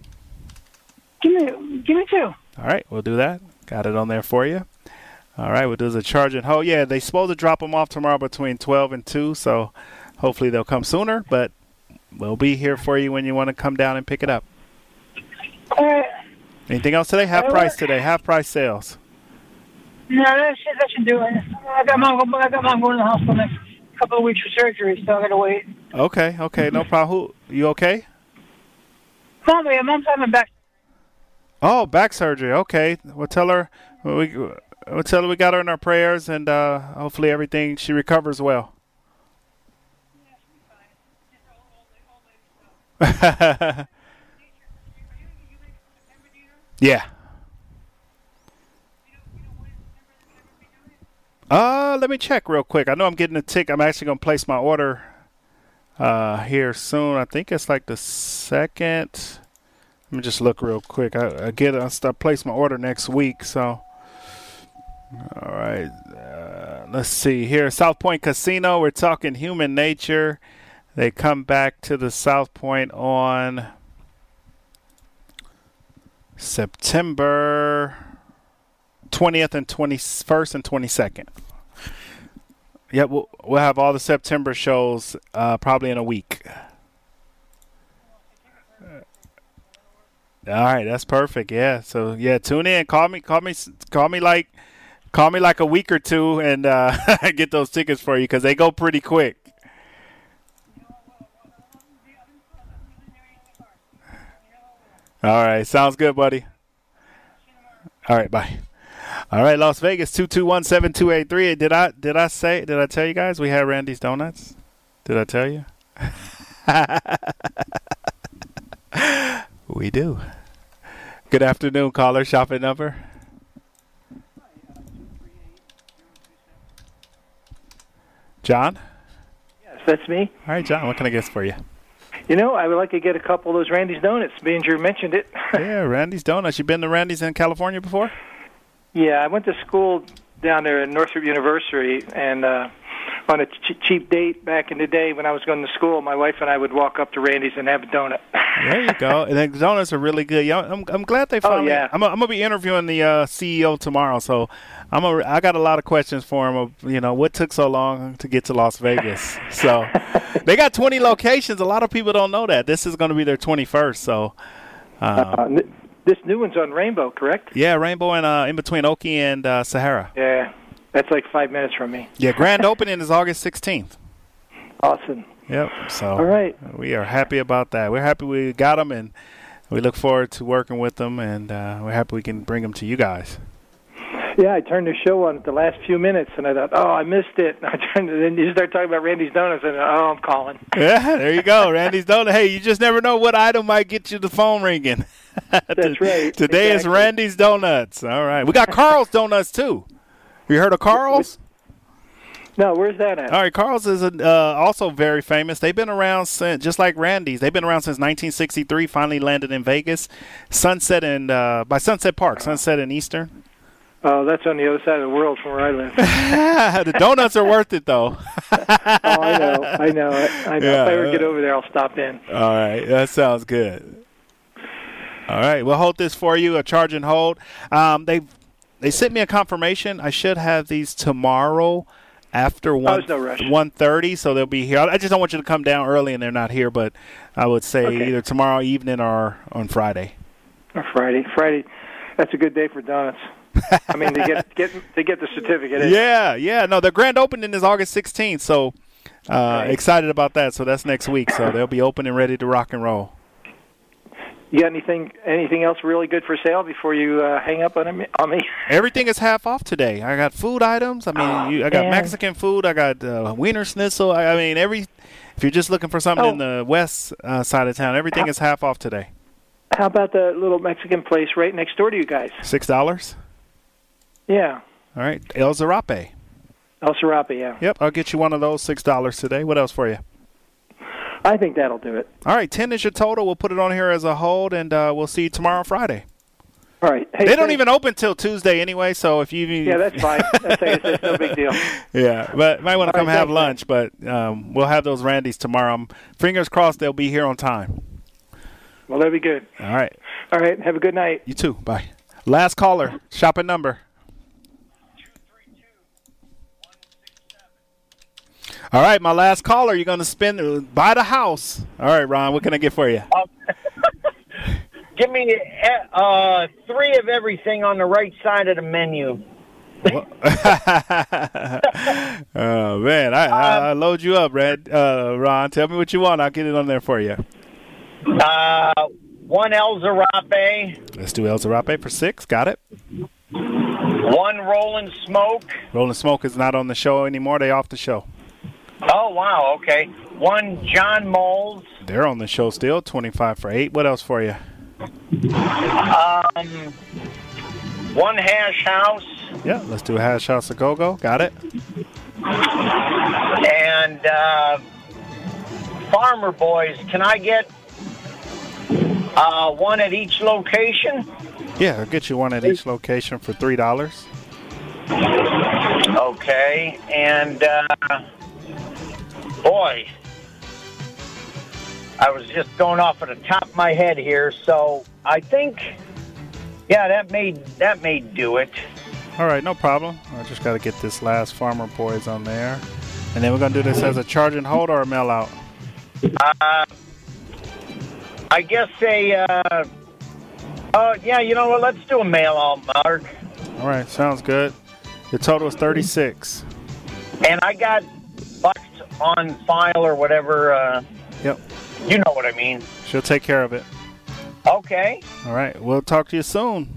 Give me, give me two. All right, we'll do that. Got it on there for you. All right, we'll do the charge and oh, hold. Yeah, they supposed to drop them off tomorrow between 12 and 2, so hopefully they'll come sooner, but we'll be here for you when you want to come down and pick it up. All right. Anything else today? Half uh, price today, half price sales. No, that should, that should do it. I got mom, I got mom going to the hospital next couple of weeks for surgery, so I gotta wait. Okay, okay, no problem. Who, you okay? Mom, yeah, mom's having back. Oh, back surgery. Okay. We'll tell her we we'll tell her we got her in our prayers and uh, hopefully everything she recovers well. yeah. Uh, let me check real quick. I know I'm getting a tick. I'm actually going to place my order uh, here soon. I think it's like the second. Let me just look real quick. I, I get I start place my order next week. So, all right. Uh, let's see here. South Point Casino. We're talking human nature. They come back to the South Point on September 20th and 21st and 22nd. Yep, we'll, we'll have all the September shows uh, probably in a week. All right, that's perfect. Yeah. So yeah, tune in. Call me. Call me. Call me like. Call me like a week or two, and uh, get those tickets for you because they go pretty quick. All right, sounds good, buddy. All right, bye. All right, Las Vegas two two one seven two eight three. Did I did I say did I tell you guys we had Randy's Donuts? Did I tell you? we do. Good afternoon, caller. Shopping number. John. Yes, that's me. All right, John. What can I guess for you? You know, I would like to get a couple of those Randy's donuts. Being you mentioned it. yeah, Randy's Donuts. You been to Randy's in California before? Yeah, I went to school down there at Northrop University, and uh, on a ch- cheap date back in the day when I was going to school, my wife and I would walk up to Randy's and have a donut. There you go. and the donuts are really good. Yeah, I'm, I'm glad they finally. Oh, yeah. I'm, I'm gonna be interviewing the uh, CEO tomorrow, so I'm a, I got a lot of questions for him. Of, you know, what took so long to get to Las Vegas? so they got 20 locations. A lot of people don't know that. This is going to be their 21st. So. Um, uh, this new one's on Rainbow, correct? yeah, Rainbow and uh, in between Oakey and uh, Sahara. Yeah, that's like five minutes from me. Yeah, grand opening is August 16th. Awesome. Yep. So All right. we are happy about that. We're happy we got them, and we look forward to working with them, and uh, we're happy we can bring them to you guys. Yeah, I turned the show on at the last few minutes, and I thought, oh, I missed it. I turned, and then you start talking about Randy's Donuts, and oh, I'm calling. Yeah, there you go, Randy's Donuts. Hey, you just never know what item might get you the phone ringing. That's right. Today is Randy's Donuts. All right, we got Carl's Donuts too. You heard of Carl's? No, where's that at? All right, Carl's is uh, also very famous. They've been around since, just like Randy's. They've been around since 1963. Finally landed in Vegas, Sunset and uh, by Sunset Park, Sunset and Eastern. Oh, that's on the other side of the world from where I live. the donuts are worth it though. oh, I know, I know, I know. Yeah. if I ever get over there, I'll stop in. All right, that sounds good. All right, we'll hold this for you. A charge and hold. Um, they they sent me a confirmation. I should have these tomorrow after one there's no one thirty, so they'll be here. I just don't want you to come down early and they're not here. But I would say Okay. either tomorrow evening or on Friday. Or Friday, Friday, that's a good day for donuts. I mean, to get get to get the certificate. in. Yeah, yeah. No, the grand opening is August sixteenth, so uh, excited about that. So that's next week. So they'll be open and ready to rock and roll. You got anything anything else really good for sale before you uh, hang up on me? On me? Everything is half off today. I got food items. I mean, Oh, you, I got man. Mexican food. I got uh, Wiener Schnitzel. I, I mean, every. If you're just looking for something Oh. in the west uh, side of town, everything is half off today. How about the little Mexican place right next door to you guys? Six dollars. Yeah, All right, El Zarape. El Serape. Yeah, Yep, I'll get you one of those. Six dollars today. What else for you? I think that'll do it. All right, ten is your total. We'll put it on here as a hold, and uh, we'll see you tomorrow, Friday. All right. Hey, they don't even open till Tuesday anyway. So if you Yeah, that's fine. That's, that's no big deal. Yeah, but might want to come right, have lunch. But um, we'll have those Randys tomorrow. Um, fingers crossed they'll be here on time. Well, that'll be good. All right. All right. Have a good night. You too. Bye. Last caller. Shopping number. All right, my last caller. You're going to spend buy the house. All right, Ron. What can I get for you? Give me uh, three of everything on the right side of the menu. oh man, I, I, I load you up, Red. Uh, Ron, tell me what you want. I'll get it on there for you. Uh, one El Zarape, Let's do El Zarape for six. Got it. one Rolling Smoke. Rolling Smoke is not on the show anymore. They off the show. Oh wow, okay. One John Mull's. They're on the show still. Twenty five for eight. What else for you? Um, one Hash House, Yeah, let's do Hash House A Go Go. Got it. and uh, Farmer Boys. Can I get uh, one at each location? Yeah, I'll get you one at each location for three dollars. Okay, and uh, boy, I was just going off at the top of my head here, so I think, yeah, that may that may do it. All right, no problem. I just got to get this last Farmer Boys on there, and then we're gonna do this as a charge and hold or a mail out. Uh, I guess a. Uh, oh yeah, you know what? Let's do a mail out, Mark. All right, sounds good. The total is thirty six. And I got on file or whatever. Uh, Yep, you know what I mean. she'll take care of it. Okay. All right, we'll talk to you soon.